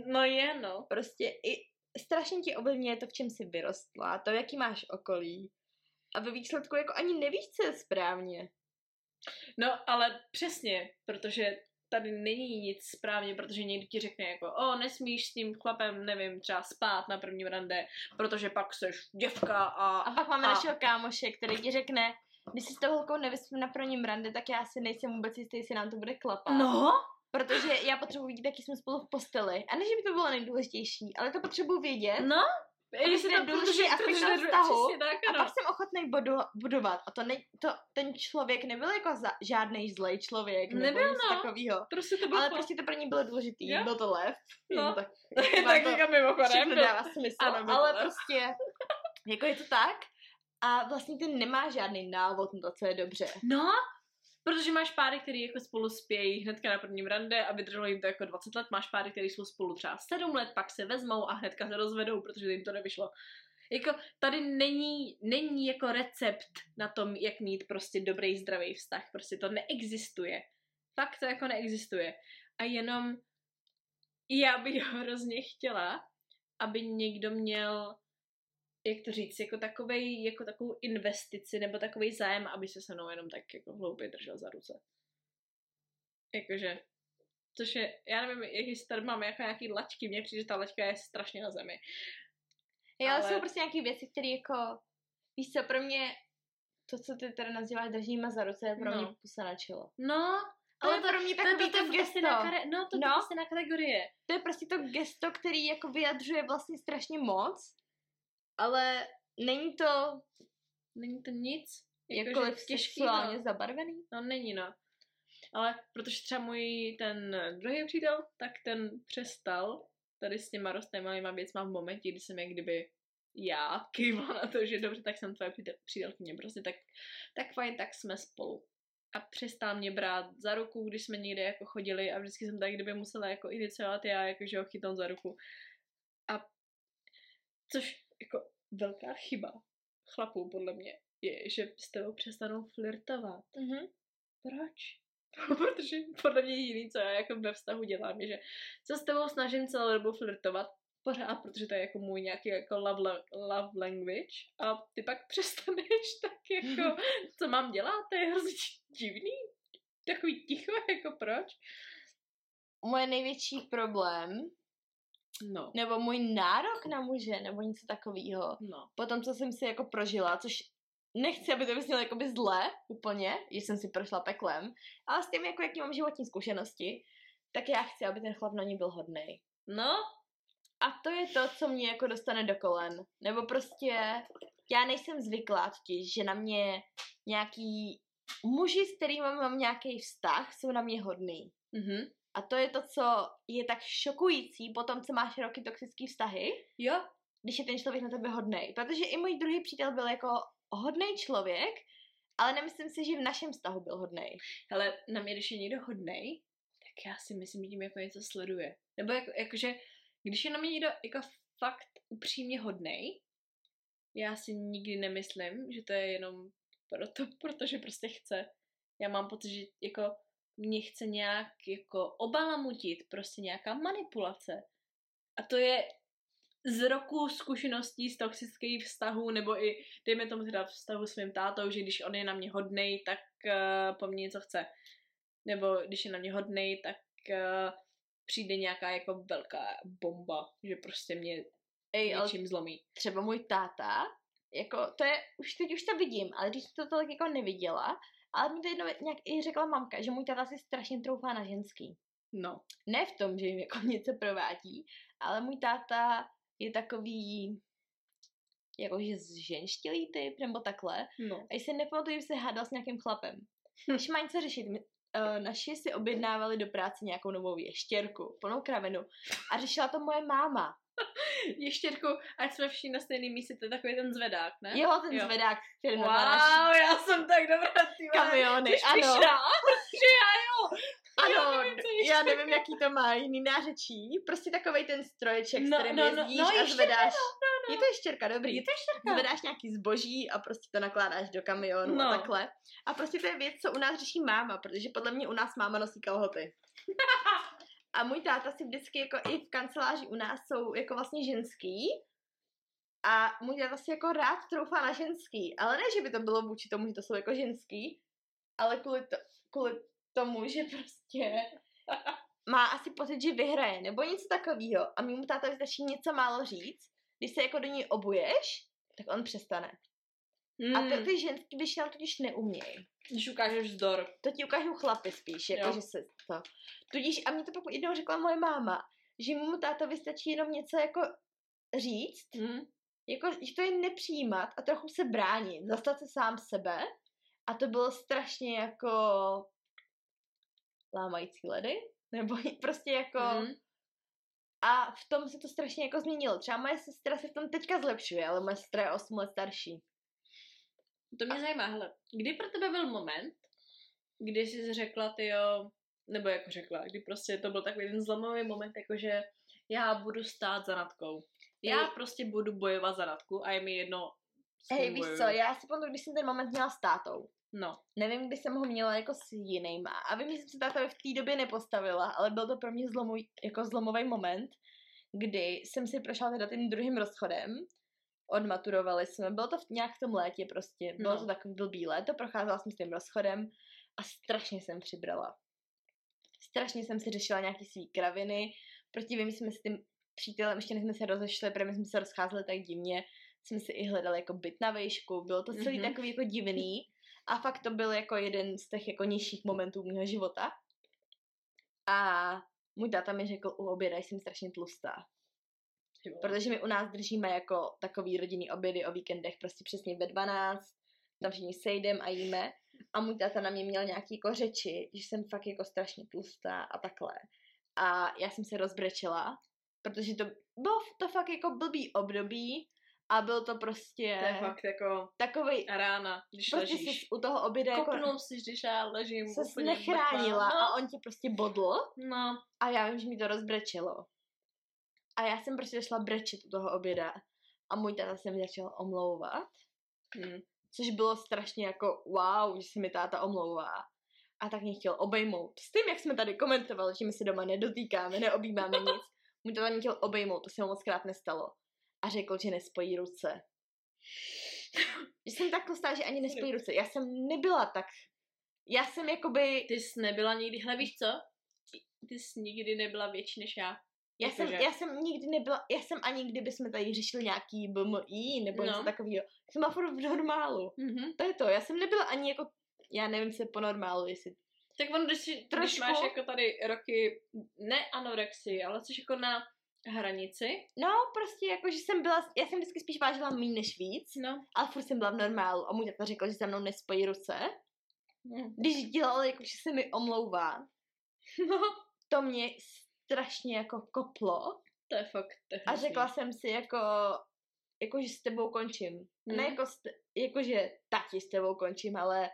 No je, no. Prostě i strašně ti ovlivňuje to, v čem jsi vyrostla, to, jaký máš okolí. A ve výsledku jako ani nevíš, co je správně. No, ale přesně, protože tady není nic správně, protože někdo ti řekne jako, o, nesmíš s tím chlapem, nevím, třeba spát na prvním rande, protože pak seš děvka a... A pak máme A- našeho kámoše, který ti řekne, když si s tou holkou nevyspím na prvním rande, tak já si nejsem vůbec jistý, jestli nám to bude klapat. No, Protože já potřebuji vidět, jaký jsme spolu v posteli. A ne, že by to bylo nejdůležitější, ale to potřebuji vědět. No, Když si to to důležitý aspekt protože- toho vztahu, tak, A pak jsem ochotný budu, budovat. A to, ne, to ten člověk nebyl jako za, žádný zlej člověk. Nebo Nebyl, nic no. takového. Prostě to bylo Ale chlap. prostě to pro ní bylo důležitý. Jo. Byl to lev. No. No. Tak, tak to jako mimochodem. všechno byl- dává smysl. Ano, ale to lev. prostě, jako je to tak. A vlastně ten nemá žádný návod na to, co je dobře. No, protože máš páry, který jako spolu spějí hnedka na prvním rande a vydrželo jim to jako 20 let, máš páry, který jsou spolu třeba 7 let, pak se vezmou a hnedka se rozvedou, protože jim to nevyšlo. Jako tady není, není jako recept na tom, jak mít prostě dobrý, zdravý vztah. Prostě to neexistuje. Fakt to jako neexistuje. A jenom já bych hrozně chtěla, aby někdo měl jak to říct, jako takovej, jako takovou investici nebo takový zájem, aby se se mnou jenom tak jako hloupě držel za ruce. Jakože, což je, já nevím, jestli tady máme jako nějaký laťky, mně přijde, že ta laťka je strašně na zemi. Jo, ale jsou prostě nějaké věci, které jako, víš co, pro mě, to, co ty tady nazýváš držíme za ruce, je pro No. mě pusa na čelo. No, To ale je to, pro mě to, takový to, to, to, gesto. stejná kare, no, to, to, No. to stejná kategorie. To je prostě to gesto, který jako vyjadřuje vlastně strašně moc, ale není to Není to nic. jakkoliv že těžký, sexuálně no. zabarvený. No není, no. Ale protože třeba můj ten druhý přítel, tak ten přestal tady s těma roztémalýma věcma v momentě, kdy jsem jak kdyby já kývala na to, že dobře, tak jsem tvoje přítel, přítelkyně, prostě tak, tak fajn, tak jsme spolu. A přestal mě brát za ruku, když jsme někde jako chodili a vždycky jsem tak kdyby musela jako iniciovat já, jakože ho chytnout za ruku. A což jako velká chyba chlapů podle mě je, že s tebou přestanou flirtovat. Mhm. Proč? Protože podle mě jediný, co já jako ve vztahu dělám, je, že se s tebou snažím celou dobu flirtovat pořád, protože to je jako můj nějaký jako love, love language a ty pak přestaneš tak jako, co mám dělat, to je hrozně divný. Takový ticho, jako proč? Moje největší problém, No. nebo můj nárok na muže, nebo něco takového, No. po tom, co jsem si jako prožila, což nechci, aby to vyznělo jakoby zle úplně, že jsem si prošla peklem, ale s tím, jako jaký mám životní zkušenosti, tak já chci, aby ten chlap na ní byl hodnej. No, A to je to, co mě jako dostane do kolen. Nebo prostě já nejsem zvyklá totiž, že na mě nějaký muži, s kterými mám nějaký vztah, jsou na mě hodný. mhm. A to je to, co je tak šokující po tom, co máš roky toxický vztahy, Jo, když je ten člověk na tebe hodnej. Protože i můj druhý přítel byl jako hodnej člověk, ale nemyslím si, že v našem vztahu byl hodnej. Hele, na mě, když je někdo hodnej, tak já si myslím, že tím jako něco sleduje. Nebo jako, jakože, když je na mě někdo jako fakt upřímně hodnej, já si nikdy nemyslím, že to je jenom proto, protože prostě chce. Já mám pocit, že jako mě chce nějak jako obalamutit, prostě nějaká manipulace. A to je z roku zkušeností z toxických vztahů, nebo i, dejme tomu teda vztahu s svým tátou, že když on je na mě hodnej, tak uh, po mně něco chce. Nebo když je na mě hodnej, tak uh, přijde nějaká jako velká bomba, že prostě mě Ej, něčím zlomí. třeba můj táta, jako to je, už teď už to vidím, ale když to tolik jako neviděla, ale mi to jednou nějak i řekla mamka, že můj táta si strašně troufá na ženský. No. Ne v tom, že jim jako něco provádí, ale můj táta je takový jakože zženštilý typ, nebo takhle. No. A jestli nepamatuju, že se hádal s nějakým chlapem. Když má něco řešit, my, uh, naši si objednávali do práce nějakou novou ještěrku, plnou kravenu a řešila to moje máma. Ještěrku, ať jsme všichni na stejném místě, to je takový ten zvedák, ne? Jo, ten Jo. zvedák, který Wow, wow. já jsem tak dobrá, ty kamiony, Jsi ano. že já jo. Já Ano, nevím, co je já ještě. nevím, jaký to má jiný nářečí. Prostě takový ten stroječek, No, s kterým no, no, jezdíš no, a zvedáš. no, no. Je to ještěrka, dobrý. Je to ještěrka. Zvedáš nějaký zboží a prostě to nakládáš do kamionu No. a takhle. A prostě to je věc, co u nás řeší máma, protože podle mě u nás máma nosí kalhoty. A můj táta si vždycky jako i v kanceláři u nás jsou jako vlastně ženský. A můj táta si jako rád troufá na ženský. Ale ne, že by to bylo vůči tomu, že to jsou jako ženský, ale kvůli, to, kvůli tomu, že prostě má asi pocit, že vyhraje, nebo něco takového. A mimo táta stačí něco málo říct, když se jako do ní obuješ, tak on přestane. Mm. A ty, ty ženský většinou totiž neumějí. Když ukážeš vzdor. To ti ukážou chlapy spíš, jako že se to. Tudíž, a mě to pak jednou řekla moje máma, že mu tátovi stačí jenom něco jako říct, Mm. jako, že to je nepřijímat a trochu se bránit, zastat se sám sebe. A to bylo strašně jako lámající ledy, nebo prostě jako... Mm. A v tom se to strašně jako změnilo. Třeba moje sestra se v tom teďka zlepšuje, ale moje sestra je 8 let starší. To mě zajímá, hele, kdy pro tebe byl moment, kdy jsi řekla, ty jo, nebo jako řekla, kdy prostě to byl takový ten zlomový moment, jakože já budu stát za Natkou. Já Hej. prostě budu bojovat za Natku a je mi jedno, Hej, víš bojuju. co, já si pamatuju, když jsem ten moment měla s tátou. No, Nevím, kdy jsem ho měla jako s jinýma. A vím, že jsem se tátovi v té době nepostavila, ale byl to pro mě zlomový, jako zlomový moment, kdy jsem si prošla teda tím druhým rozchodem. Odmaturovali jsme, bylo to v nějak v tom létě prostě, bylo No. to takový blbý léto, procházela jsem s tím rozchodem a strašně jsem přibrala. Strašně jsem si řešila nějaký svý kraviny, proti vím, jsme s tím přítelem, ještě než jsme se rozešli, protože jsme se rozcházeli tak divně, jsme si i hledali jako byt na vejšku, bylo to celý Mhm. takový jako divný a fakt to byl jako jeden z těch jako nižších momentů mého života. A můj táta mi řekl u oběda, jsem strašně tlustá. Protože my u nás držíme jako takový rodinný obědy o víkendech prostě přesně ve 12, tam všichni sejdem a jíme. A můj táta na mě měl nějaký jako řeči, že jsem fakt jako strašně tlustá a takhle. A já jsem se rozbrečela, protože to bylo to fakt jako blbý období a byl to prostě To je fakt jako takový, rána, když prostě ležíš. jsi u toho oběda jako Kopnul si, když já ležím se úplně nechránila mrtvá. a on tě prostě bodl No, a já vím, že mi to rozbrečelo. A já jsem prostě šla brečet u toho oběda a můj táta se mi začal omlouvat, no. Hm. což bylo strašně jako wow, že se mi táta omlouvá. A tak mě chtěl obejmout. S tím, jak jsme tady komentovali, že my se doma nedotýkáme, neobjímáme nic, můj táta mě chtěl obejmout, to se mu moc krát nestalo. A řekl, že nespojí ruce. že jsem tak tlustá, že ani nespojí ruce. Já jsem nebyla tak. Já jsem jakoby... Ty jsi nebyla nikdy, hele víš co? Ty jsi nikdy nebyla větší než já. Já jsem, já jsem nikdy nebyla, já jsem ani kdyby jsme tady řešili nějaký BMI nebo No. něco takového. Jsem byla furt v normálu. Mhm. To je to, já jsem nebyla ani jako, já nevím se po normálu, jestli Tak on, když, si, když Trošku. máš jako tady roky, ne anorexii, ale jsi jako na hranici, No, prostě jako, že jsem byla, já jsem vždycky spíš vážila méně než víc, no. ale furt jsem byla v normálu a můj tata řekl, že se mnou nespojí ruce. Hm. Když dělal, jako, že se mi omlouvá, No, to mě strašně jako koplo to je fakt je a řekla jsem si jako, jako že s tebou končím. Mhm. Ne jako, jako, že tati s tebou končím, ale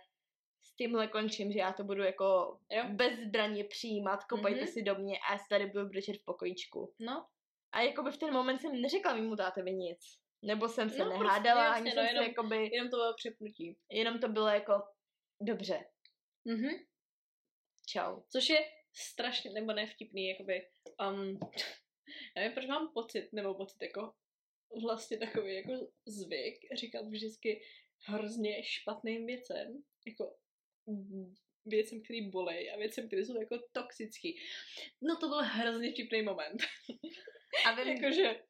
s tímhle končím, že já to budu jako Jo. bezbraně přijímat, kopejte Mhm. si do mě a já si tady budu brečet v pokojíčku. No, A jakoby v ten moment jsem neřekla mýmu tátovi nic. Nebo jsem se No, no, prostě, nehádala, jasně, ani no, jsem jenom- se jakoby, jenom to bylo přepnutí. jenom to bylo jako, dobře, Mhm. čau. Což je strašně, nebo nevtipný, jakoby, um, já nevím, proč mám pocit, nebo pocit jako vlastně takový jako zvyk říkat vždycky hrozně špatným věcem, jako věcem, který bolej a věcem, které jsou jako toxický. No to byl hrozně vtipný moment. A vím, Jakože,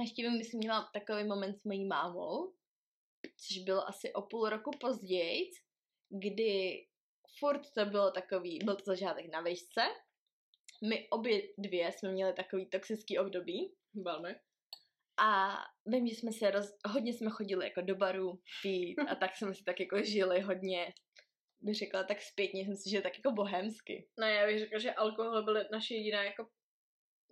ještě vím, když jsem měla takový moment s mojí mámou, což bylo asi o půl roku později, kdy furt to bylo takový, byl to začátek na výšce, my obě dvě jsme měli takový toxický období velmi. a vím, že jsme se roz, hodně jsme chodili jako do baru pít a tak jsme si tak jako žili hodně, bych řekla tak zpětně, jsem si žili tak jako bohemsky. No já bych řekla, že alkohol byl naše jediná jako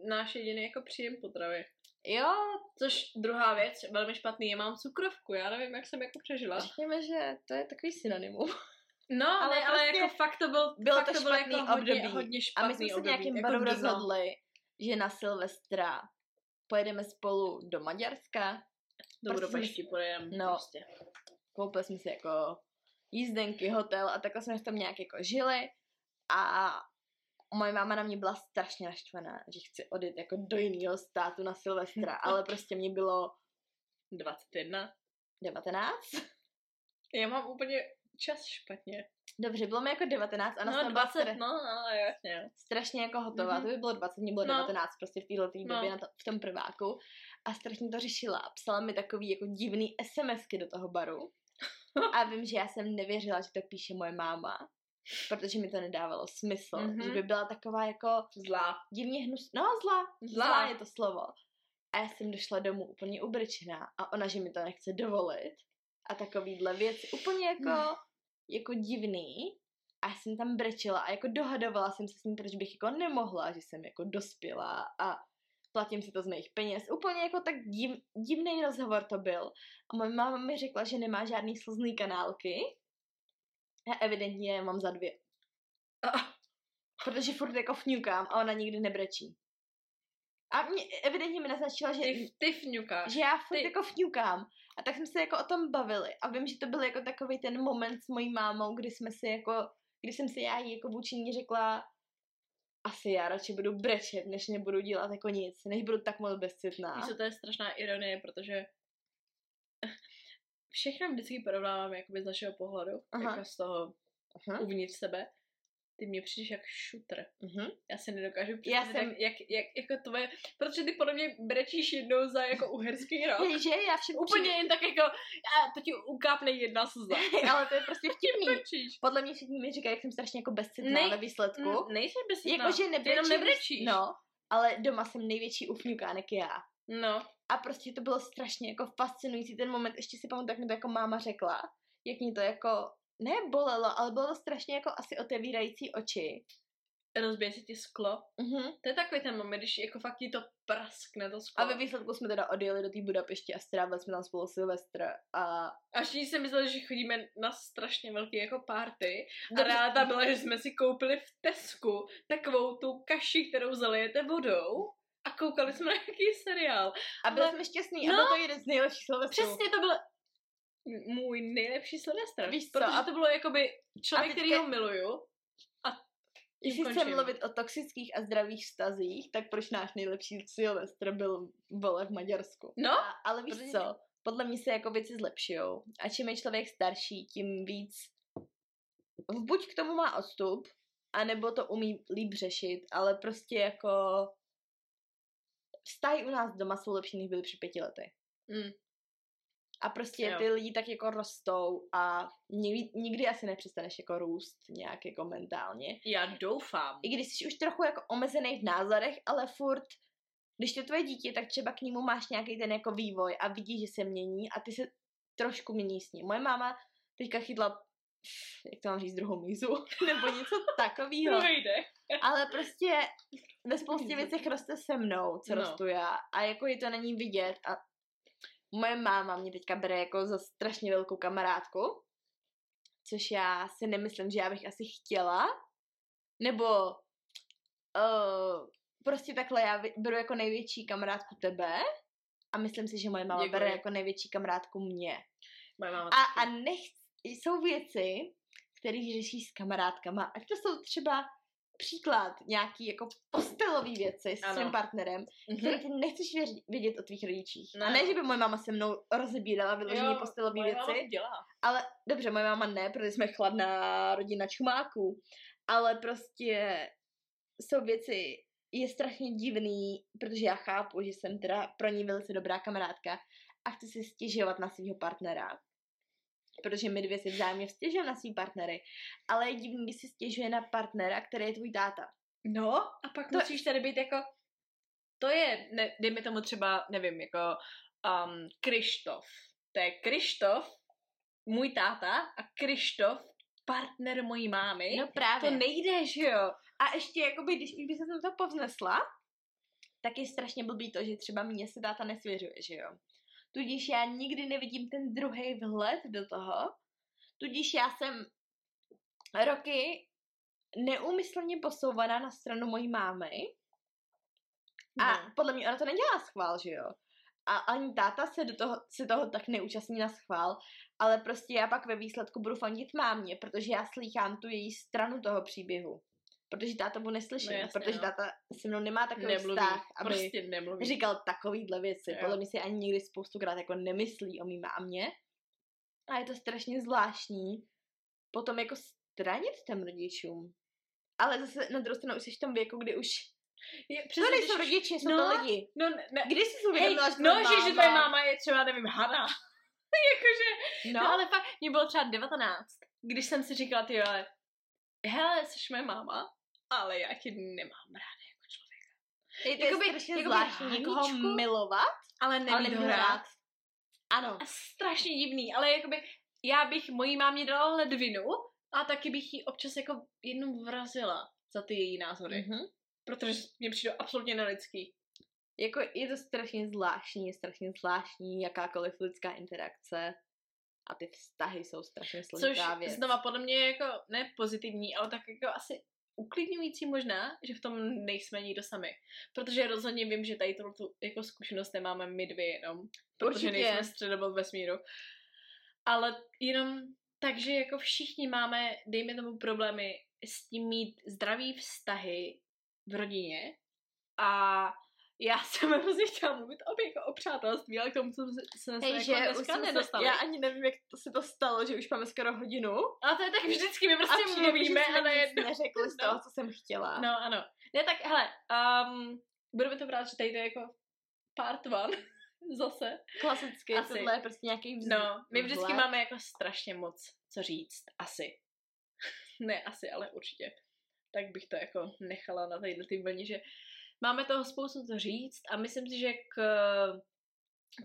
náš jediný jako příjem potravy. Jo, Což druhá věc, velmi špatný, já mám cukrovku, já nevím, jak jsem jako přežila. řekněme, že to je takový synonymum. No, Ale ale, ale prostě jako fakt to byl, bylo fakt to to bylo jako hodně, období. hodně A špatný my jsme se období, nějakém jako rozhodli, že na Silvestra pojedeme spolu do Maďarska. Do prostě Budapešti pojedeme No. prostě. Koupili jsme si jako jízdenky, hotel a takhle jsme v tom nějak jako žili. A moje máma na mě byla strašně naštvaná, že chci odjet jako do jiného státu na Silvestra, ale prostě mě bylo 21. 19. Já mám úplně čas špatně. Dobře, bylo mi jako 19 a na no, 20, no, no, jasně. strašně jako hotová. Mhm. To by bylo 20, mě bylo No. 19 prostě v této No. době na to, v tom prváku. A strašně to řešila. Psala mi takový jako divný SMSky do toho baru. A vím, že já jsem nevěřila, že to píše moje máma, protože mi to nedávalo smysl. Mhm. Mm-hmm. Že by byla taková jako Zlá. divně hnus... No, zlá. Zlá. Zlá je to slovo. A já jsem došla domů úplně ubrčená a ona, že mi to nechce dovolit. A takovýhle věci úplně jako, Hmm. jako divný. A já jsem tam brečela a jako dohadovala jsem se s ním, proč bych jako nemohla, že jsem jako dospělá a platím si to z mých peněz. Úplně jako tak div, divný rozhovor to byl. A moje máma mi řekla, že nemá žádný slzný kanálky. Já evidentně je mám za dvě. Protože furt jako fňukám a ona nikdy nebrečí. A mě, evidentně mi naznačila, že, Ty, ty fňukáš. že já furt ty- jako fňukám. A tak jsme se jako o tom bavili. A vím, že to byl jako takový ten moment s mojí mámou, kdy jsme si jako, kdy jsem si já jí jako vůči ní řekla, asi já radši budu brečet, než nebudu dělat jako nic, než budu tak moc bezcitná. Víš, to je strašná ironie, protože všechno vždycky porovnáváme jakoby z našeho pohledu, Aha. jako z toho Aha. uvnitř sebe. Ty mě přijdeš jak šutr. Mhm. Já si nedokážu Já představit, jsem- jak, jak, jak, jako tvoje, protože ty podle mě brečíš jednou za jako uherský rok. Hej, že já všem Úplně jen tak jako, a to ti ukápne jedna slza. přijde- Ale to je prostě vtipný. Podle mě všichni mi říkají, jak jsem strašně jako bezcitná Nej- ve výsledku. Mm, Nejsi bezcitná. Jakože Ty jenom nebrečím. nebrečíš. No, ale doma jsem největší ufňukánek já. no. A prostě to bylo strašně jako fascinující ten moment. Ještě si pamatuju, jak mi to jako máma řekla. Jak mě to jako, ne bolelo, ale bylo to strašně jako asi otevírající oči. rozbije se ti sklo. Mhm. To je takový ten moment, když jako fakt ti to praskne to sklo. A ve výsledku jsme teda odjeli do té Budapešti a strávili jsme tam spolu Silvestr a A všichni si mysleli, že chodíme na strašně velký jako party. A ráda byla, že jsme si koupili v Tesku takovou tu kaši, kterou zalijete vodou a koukali jsme na nějaký seriál. a byli Ale- jsme šťastní no, a byl to jeden z nejlepších Silvestrů. Přesně to bylo můj nejlepší Silvestr. Víš co, Protože a- to bylo jakoby člověk, teďka- který ho miluju. Jestli tím chceme končím. mluvit o toxických a zdravých vztazích, tak proč náš nejlepší Silvestr byl vole v Maďarsku? No, A, ale víš protože- co, podle mě se jako věci zlepšujou. A čím je člověk starší, tím víc buď k tomu má odstup, anebo to umí líp řešit, ale prostě jako vztahy u nás doma jsou lepší, než byly před pěti lety. Mm. A prostě Jo. ty lidi tak jako rostou a nikdy, nikdy asi nepřestaneš jako růst nějak jako mentálně. já doufám. I když jsi už trochu jako omezený v názorech, ale furt, když to je tvoje dítě, tak třeba k němu máš nějaký ten jako vývoj a vidíš, že se mění a ty se trošku mění s ním. Moje máma teďka chytla, jak to mám říct, druhou mízu, nebo něco takového. Ale prostě ve spoustě věcech roste se mnou, co No. rostu já. A jako je to není vidět. A moje máma mě teďka bere jako za strašně velkou kamarádku. Což já si nemyslím, že já bych asi chtěla. Nebo uh, prostě takhle já beru jako největší kamarádku tebe. A myslím si, že moje máma Děkuji. bere jako největší kamarádku mě. Moje máma A, a nech, jsou věci, které řeší s kamarádkama, ať to jsou třeba příklad, nějaký jako postelový věci s svým partnerem, Mhm. které ty nechceš věř- vědět o tvých rodičích. Ne. A ne, že by moje máma se mnou rozebírala vyloženě postelové věci, dělá. ale dobře, moje máma ne, protože jsme chladná rodina čumáků, ale prostě jsou věci, je strašně divný, protože já chápu, že jsem teda pro ní velice dobrá kamarádka a chci si stěžovat na svého partnera. Protože my dvě si vzájemně stěžujeme na svý partnery. Ale je divný, když si stěžuje na partnera, který je tvůj táta. No, a pak To- musíš tady být jako, to je, ne, dejme tomu třeba, nevím, jako um, Krištof. To je Krištof, můj táta a Krištof, partner mojí mámy. No právě. to nejde, že jo? A ještě, jakoby, když bych se to povznesla, tak je strašně blbý to, že třeba mě se táta nesvěřuje, že jo. Tudíž já nikdy nevidím ten druhý vhled do toho. Tudíž já jsem roky neúmyslně posouvaná na stranu mojí mámy. A No. podle mě ona to nedělá schvál, že jo. A ani táta se do toho, se toho tak neúčastní na schvál, ale prostě já pak ve výsledku budu fandit mámě, protože já slýchám tu její stranu toho příběhu. Protože táta mu neslyším, No jasně, protože no. táta se mnou nemá takový nemluví, vztah, aby prostě nemluví. říkal takovýhle věci. Jo. Podle mě si ani někdy spoustukrát jako nemyslí o mý mámě. A je to strašně zvláštní potom jako stranit těm rodičům. Ale zase na druhou stranu už jsi v tom věku, kdy už... Je, To přesně, nejsou když- rodiče, jsou no, to lidi. No, ne. Kdy jsi uvědomila, že no, že, že tvoje máma je třeba, nevím, Hana. Jakože, no. no ale fakt, mě bylo třeba 19, když jsem si říkala, ty ale, hele, jsi moje máma, ale já tě nemám ráda jako člověka. Je to jakoby, strašně jakoby zvláštní někoho milovat, ale nemít ale rád. Ano. A strašně divný, ale jakoby já bych mojí mámě dala ledvinu a taky bych ji občas jako jednou vrazila za ty její názory. Mm-hmm. Protože mě přijde absolutně nelidský. Jako je to strašně zvláštní, je strašně zvláštní jakákoliv lidská interakce a ty vztahy jsou strašně složitá Což věc. znova podle mě je jako ne pozitivní, ale tak jako asi uklidňující možná, že v tom nejsme nikdo sami. Protože rozhodně vím, že tady tu jako zkušenost nemáme my dvě jenom. Protože Určitě. nejsme středobod vesmíru. Ale jenom takže jako všichni máme, dejme tomu, problémy s tím mít zdravý vztahy v rodině a já jsem hrozně chtěla mluvit o, jako o přátelství, ale k tomu jsem se Hej, jako že dneska nedostali. Já ani nevím, jak to se to stalo, že už máme skoro hodinu. A to je tak vždycky, my prostě a mluvíme a nejedno. neřekli z toho, no. co jsem chtěla. No, ano. Ne, tak hele, um, budeme to brát, že tady to je jako part one. Zase. Klasicky, asi. tohle je prostě nějaký vznik. No, my vždycky máme jako strašně moc co říct. Asi. ne, asi, ale určitě. Tak bych to jako nechala na tady ty vlně, že máme toho spoustu co říct a myslím si, že k,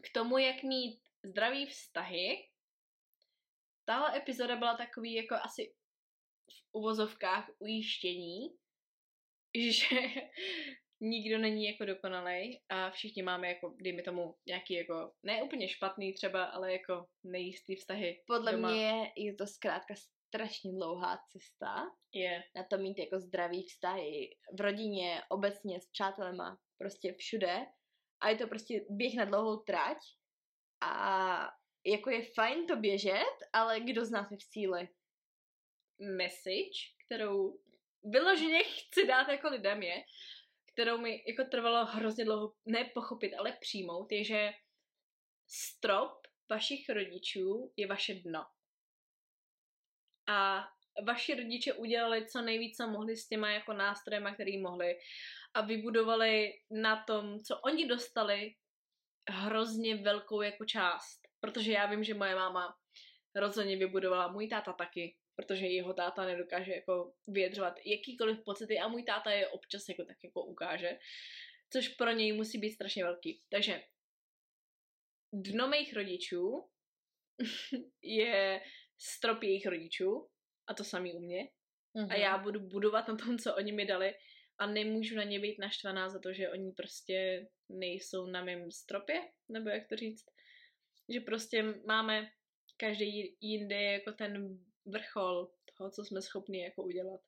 k tomu, jak mít zdravý vztahy, tahle epizoda byla takový jako asi v uvozovkách ujištění, že nikdo není jako dokonalej a všichni máme jako, dejme tomu, nějaký jako, ne úplně špatný třeba, ale jako nejistý vztahy Podle doma. mě je to zkrátka strašně dlouhá cesta. Je. Na to mít jako zdravý vztahy v rodině, obecně s přátelema, prostě všude. A je to prostě běh na dlouhou trať. A jako je fajn to běžet, ale kdo z nás je v cíli? Message, kterou vyloženě chci dát jako lidem je, kterou mi jako trvalo hrozně dlouho nepochopit, ale přijmout, je, že strop vašich rodičů je vaše dno. A vaši rodiče udělali co nejvíc, co mohli s těma jako nástrojema, který mohli a vybudovali na tom, co oni dostali, hrozně velkou jako část. Protože já vím, že moje máma rozhodně vybudovala, můj táta taky, protože jeho táta nedokáže jako vyjadřovat jakýkoliv pocity a můj táta je občas jako tak jako ukáže, což pro něj musí být strašně velký. Takže dno mých rodičů je strop jejich rodičů a to samý u mě. Mm-hmm. A já budu budovat na tom, co oni mi dali a nemůžu na ně být naštvaná za to, že oni prostě nejsou na mém stropě, nebo jak to říct. Že prostě máme každý jinde jako ten vrchol toho, co jsme schopni jako udělat.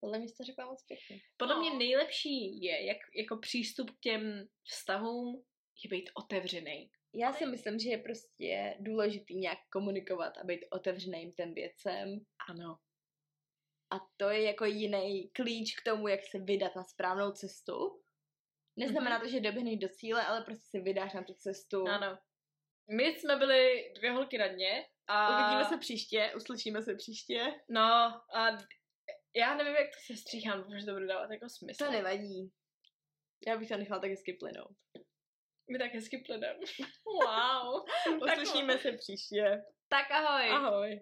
Podle mě jste řekla moc pěkně. Podle no. mě nejlepší je, jak jako přístup k těm vztahům je být otevřený. Já si myslím, že je prostě důležitý nějak komunikovat a být otevřeným těm věcem. Ano. A to je jako jiný klíč k tomu, jak se vydat na správnou cestu. Neznamená mm-hmm. to, že doběhneš do cíle, ale prostě se vydáš na tu cestu. Ano. My jsme byli dvě holky na dně a... Uvidíme se příště, uslyšíme se příště. No a já nevím, jak to se stříhám, protože to bude dávat jako smysl. To nevadí. Já bych to nechala tak hezky plynout. My tak hezky plyneme. Wow. Uslyšíme se příště. Tak ahoj. Ahoj.